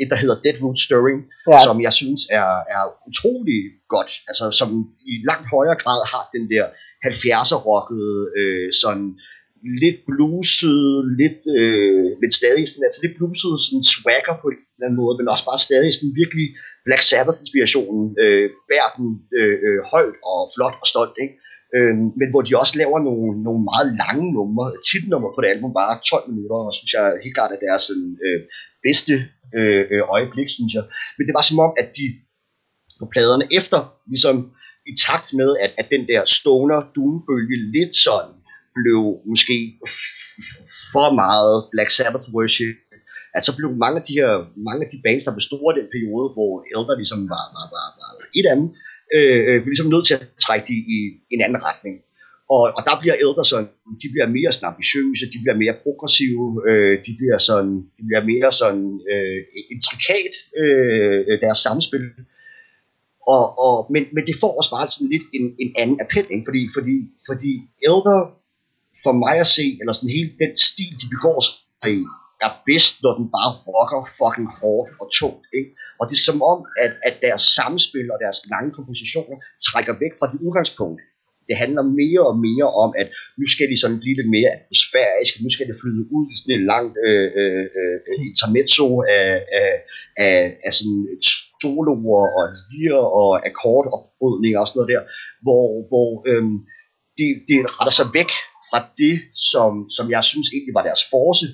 et, der hedder Dead Root Stirring, ja. som jeg synes er, er utrolig godt, altså som i langt højere grad har den der 70'er rockede, øh, sådan lidt bluset, lidt, øh, men stadig sådan, altså lidt bluset, sådan swagger på en eller anden måde, men også bare stadig sådan virkelig Black Sabbath-inspirationen, øh, bærer den øh, øh, højt og flot og stolt, ikke? Øh, men hvor de også laver nogle, nogle meget lange numre, titelnumre på det album, bare 12 minutter, og synes jeg helt klart, at det er sådan øh, bedste øh, øh, øjeblik, synes jeg. Men det var som om, at de på pladerne efter, ligesom i takt med, at, at den der stoner doom-bølge lidt sådan blev måske for meget Black Sabbath worship, at så blev mange af de her, mange af de bands, der bestod af den periode, hvor Elder ligesom var, var, var, var et andet, øh, vi blev ligesom nødt til at trække de i en anden retning. Og, og der bliver Elder sådan, de bliver mere sådan ambitiøse, de bliver mere progressive, øh, de bliver sådan, de bliver mere sådan øh, intrikat, øh, deres samspil. Og, og, men, men det får også bare sådan lidt en, en anden appel, ikke? Fordi, fordi, fordi Elder, for mig at se, eller sådan hele den stil, de begår sig i, er bedst, når den bare rocker fucking hårdt og tungt. Ikke? Og det er som om, at, at deres samspil og deres lange kompositioner trækker væk fra det udgangspunkt. Det handler mere og mere om, at nu skal de sådan blive lidt mere atmosfærisk, nu skal det flyde ud i sådan et langt øh, øh, øh, intermezzo af, af, af, af sådan soloer og lir og akkordopbrydninger og sådan noget der, hvor, hvor øh, det, det retter sig væk fra det, som, som jeg synes egentlig var deres force.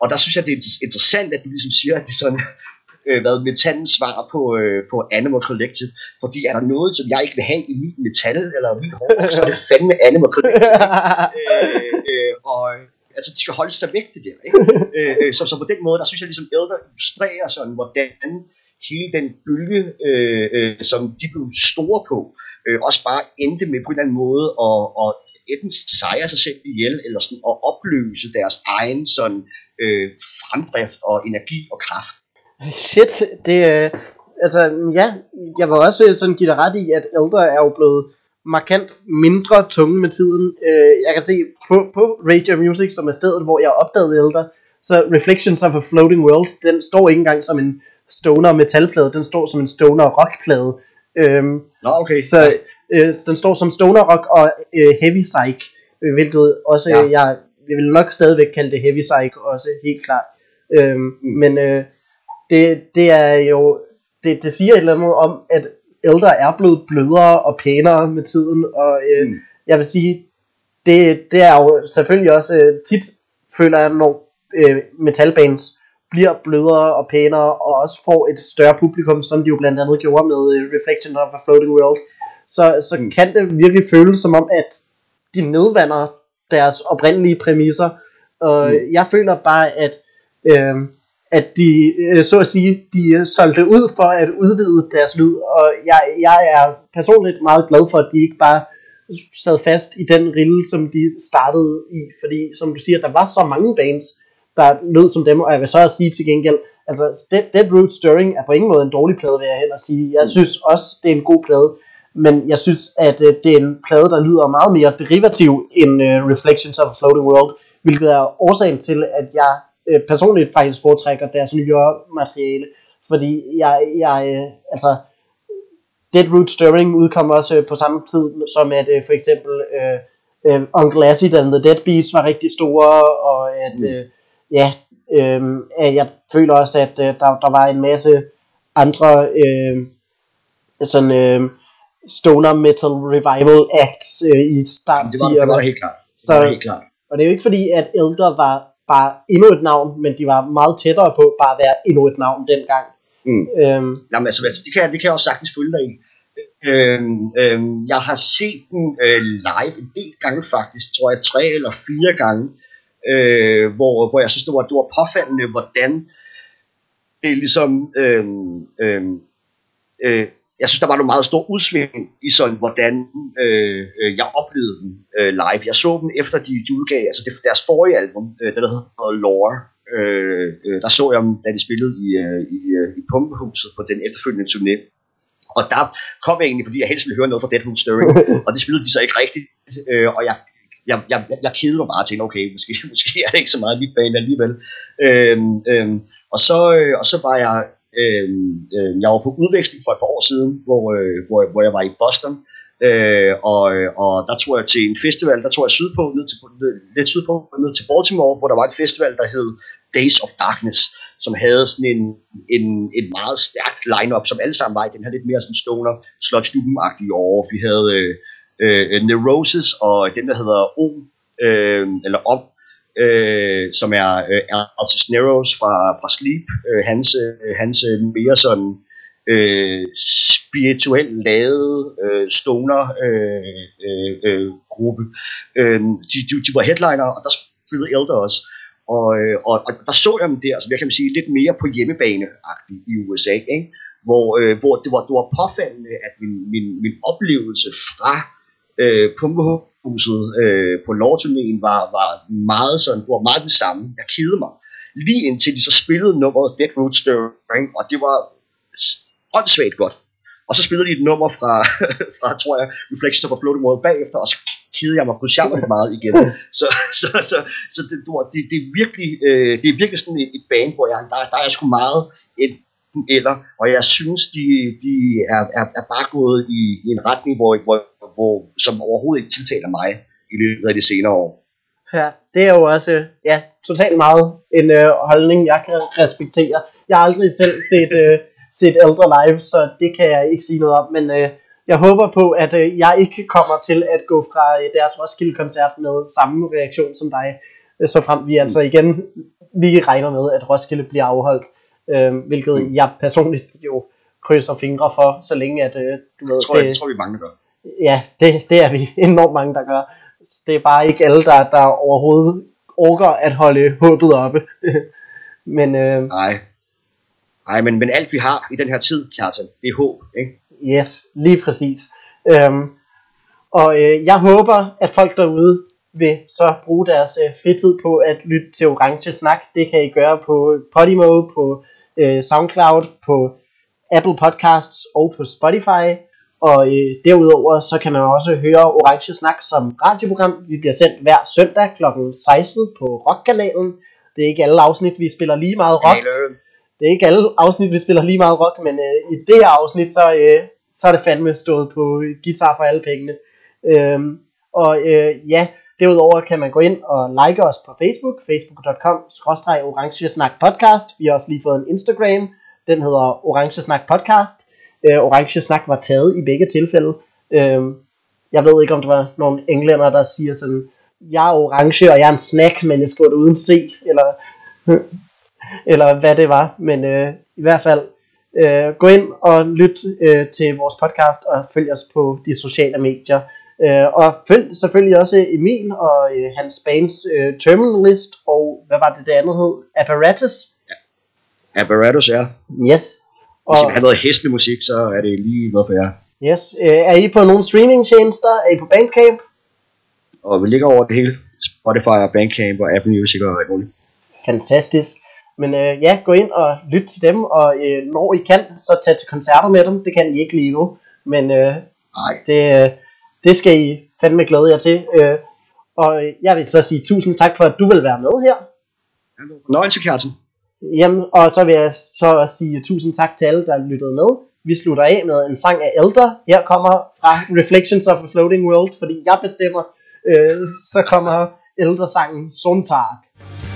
Og der synes jeg, det er interessant, at du ligesom siger, at det er sådan, øh, hvad metallens svar på, øh, på Animal Collective. Fordi er der noget, som jeg ikke vil have i min metal eller min hårdrock, så er det fandme Animal Collective. øh, øh, og altså, de skal holde sig væk det der. Ikke? øh, øh, så, så på den måde, der synes jeg ligesom Elder illustrerer sådan, hvordan hele den bølge, øh, øh, som de blev store på, øh, også bare endte med på en eller anden måde at, at enten sejre sig selv ihjel, eller sådan at opløse deres egen sådan, øh, fremdrift og energi og kraft. Shit, det øh, altså ja, jeg var også øh, sådan give dig ret i, at ældre er jo blevet markant mindre tunge med tiden. Øh, jeg kan se på, på Radio Music, som er stedet, hvor jeg opdagede ældre, så Reflections of a Floating World, den står ikke engang som en stoner metalplade, den står som en stoner rockplade. Øhm, Nå, okay. så øh, den står som stoner rock og øh, heavy psych, øh, hvilket også Ja. ja. jeg, jeg vil nok stadigvæk kalde det heavy psych også helt klart. Øhm, men øh, det, det er jo det, det siger et eller andet om at Elder er blevet blødere og pænere med tiden og øh, Mm. mm. jeg vil sige det, det er jo selvfølgelig også øh, tit føler jeg når øh, metalbands bliver blødere og pænere og også får et større publikum som de jo blandt andet gjorde med øh, Reflection of a Floating World så, så Mm. kan det virkelig føles som om at de nedvander deres oprindelige præmisser og Mm. jeg føler bare at øh, at de, øh, så at sige, de øh, solgte ud for at udvide deres lyd, og jeg, jeg er personligt meget glad for, at de ikke bare sad fast i den rille, som de startede i, fordi som du siger, der var så mange bands, der lød som dem, og jeg vil så også sige til gengæld, altså Dead, Dead Root Stirring er på ingen måde en dårlig plade, vil jeg heller sige. Jeg synes også, det er en god plade, men jeg synes, at øh, det er en plade, der lyder meget mere derivativ end øh, Reflections of a Floating World, hvilket er årsagen til, at jeg øh, personligt faktisk foretrækker deres nyere materiale, fordi jeg, jeg øh, altså, Dead Root Stirring udkom også øh, på samme tid, som at øh, for eksempel øh, øh, Uncle Acid and the Deadbeats var rigtig store, og at, Mm. øh, ja, øh, jeg føler også, at øh, der, der var en masse andre øh, sådan øh, stoner metal revival acts øh, i starten Det var, det var helt klart. Det Så- var helt klart. og det er jo ikke fordi, at Elder var bare endnu et navn, men de var meget tættere på bare at være endnu et navn dengang. Mm. Øhm, Jamen, altså, altså, det, kan, det kan jeg også sagtens følge dig i. Øhm, øhm, jeg har set den øh, live en del gange faktisk, tror jeg tre eller fire gange, øh, hvor, hvor jeg synes, det var, det var påfaldende, hvordan det ligesom, øhm, øhm, øh, jeg synes, der var nogle meget store udsving i sådan, hvordan øh, øh, jeg oplevede dem øh, live. Jeg så dem efter de, de udgav, altså det, deres forrige album, øh, det der hedder Lore, øh, øh, der så jeg dem, da de spillede i, øh, i, øh, i Pumpehuset på den efterfølgende turné. Og der kom jeg egentlig, fordi jeg helst ville høre noget fra Deadwood Stirring, og det spillede de så ikke rigtigt, øh, og jeg, jeg, jeg, jeg, jeg kedede mig bare til, okay, måske, måske er det ikke så meget mit bane alligevel. Øhm, øhm, Og så, øh, og så var jeg, øh, øh, jeg var på udveksling for et par år siden, hvor, øh, hvor, hvor jeg var i Boston, øh, og, og der tog jeg til en festival, der tog jeg sydpå, ned til, lidt sydpå, ned til Baltimore, hvor der var et festival, der hed Days of Darkness, som havde sådan en, en, en meget stærkt lineup, som alle sammen var i den her lidt mere sådan stoner, slotstuben-agtige år. Vi havde øh, Øh, øh, Neurosis og den, der hedder O, øh, eller Om, øh, som er, øh, er altså fra, fra Sleep, øh, hans, øh, hans øh, mere sådan øh, spirituelt lavet øh, stoner øh, øh, øh, gruppe. Øh, de, de, de var headliner, og der spillede Elder også. Og, og, og der så jeg dem der, altså, som jeg kan sige, lidt mere på hjemmebane i USA, ikke? Hvor, øh, hvor det, var, det var påfaldende, at min, min, min oplevelse fra øh, pumpehuset øh, på lovturnéen var, var meget sådan, var meget det samme. Jeg kedede mig. Lige indtil de så spillede nummeret Dead Root Stirring, og det var åndssvagt godt. Og så spillede de et nummer fra, fra tror jeg, Reflections of a Floating World bagefter, og så kedede jeg mig på charmen meget igen. Så, så, så, så det, det, det, er virkelig, øh, det er virkelig sådan et, et band, hvor jeg, der, der er sgu meget et, eller, og jeg synes, de, de er, er, er bare gået i, i en retning, hvor, hvor, hvor, som overhovedet ikke tiltaler mig i løbet af de senere år. Ja, det er jo også ja, totalt meget en øh, holdning, jeg kan respektere. Jeg har aldrig selv set, øh, set ældre live, så det kan jeg ikke sige noget om, men øh, jeg håber på, at øh, jeg ikke kommer til at gå fra øh, deres Roskilde-koncert med samme reaktion som dig, øh, så frem vi altså igen lige regner med, at Roskilde bliver afholdt, øh, hvilket mm. jeg personligt jo krydser fingre for, så længe at øh, du ved, jeg tror, det, jeg tror vi mange, gør. Ja, det, det er vi enormt mange, der gør. Det er bare ikke alle, der, der overhovedet orker at holde håbet oppe. men, øh, Nej, Nej, men, men alt vi har i den her tid, Kjartan, det er håb, ikke? Yes, lige præcis. Øhm, og øh, jeg håber, at folk derude vil så bruge deres øh, fritid på at lytte til Orange Snak. Det kan I gøre på Podimo, på øh, SoundCloud, på Apple Podcasts og på Spotify. Og øh, derudover så kan man også høre Orange Snak som radioprogram. Vi bliver sendt hver søndag kl. 16 på Rockkanalen. Det er ikke alle afsnit, vi spiller lige meget rock. Det er ikke alle afsnit, vi spiller lige meget rock, men øh, i det her afsnit, så, øh, så er det fandme stået på guitar for alle pengene. Øhm, og øh, ja, derudover kan man gå ind og like os på Facebook, facebook.com orange snak podcast. Vi har også lige fået en Instagram, den hedder orange snak podcast. Øh, orange snak var taget i begge tilfælde. Øh, jeg ved ikke, om der var nogle englænder, der siger sådan, jeg er orange, og jeg er en snack, men jeg skriver det uden C, eller eller hvad det var. Men øh, i hvert fald, øh, gå ind og lyt øh, til vores podcast, og følg os på de sociale medier. Øh, og følg selvfølgelig også Emil og øh, hans bands øh, Terminalist, og hvad var det det andet hed? Apparatus? Apparatus, ja. Yes. Og... Hvis I vil have noget hæslig musik, så er det lige noget for jer. Yes. Øh, er I på nogle streamingtjenester? Er I på Bandcamp? Og vi ligger over det hele. Spotify og Bandcamp og Apple Music og alt muligt. Fantastisk. Men øh, ja, gå ind og lyt til dem, og øh, når I kan, så tag til koncerter med dem. Det kan I ikke lige nu, men øh, Nej. det, øh, det skal I fandme glæde jer til. Øh, og jeg vil så sige tusind tak for, at du vil være med her. Nøjelse, Kjartan. Jamen, og så vil jeg så også sige tusind tak til alle, der lyttede med. Vi slutter af med en sang af Elder. Her kommer fra Reflections of a Floating World, fordi jeg bestemmer. Øh, så kommer Elder-sangen Sonntag.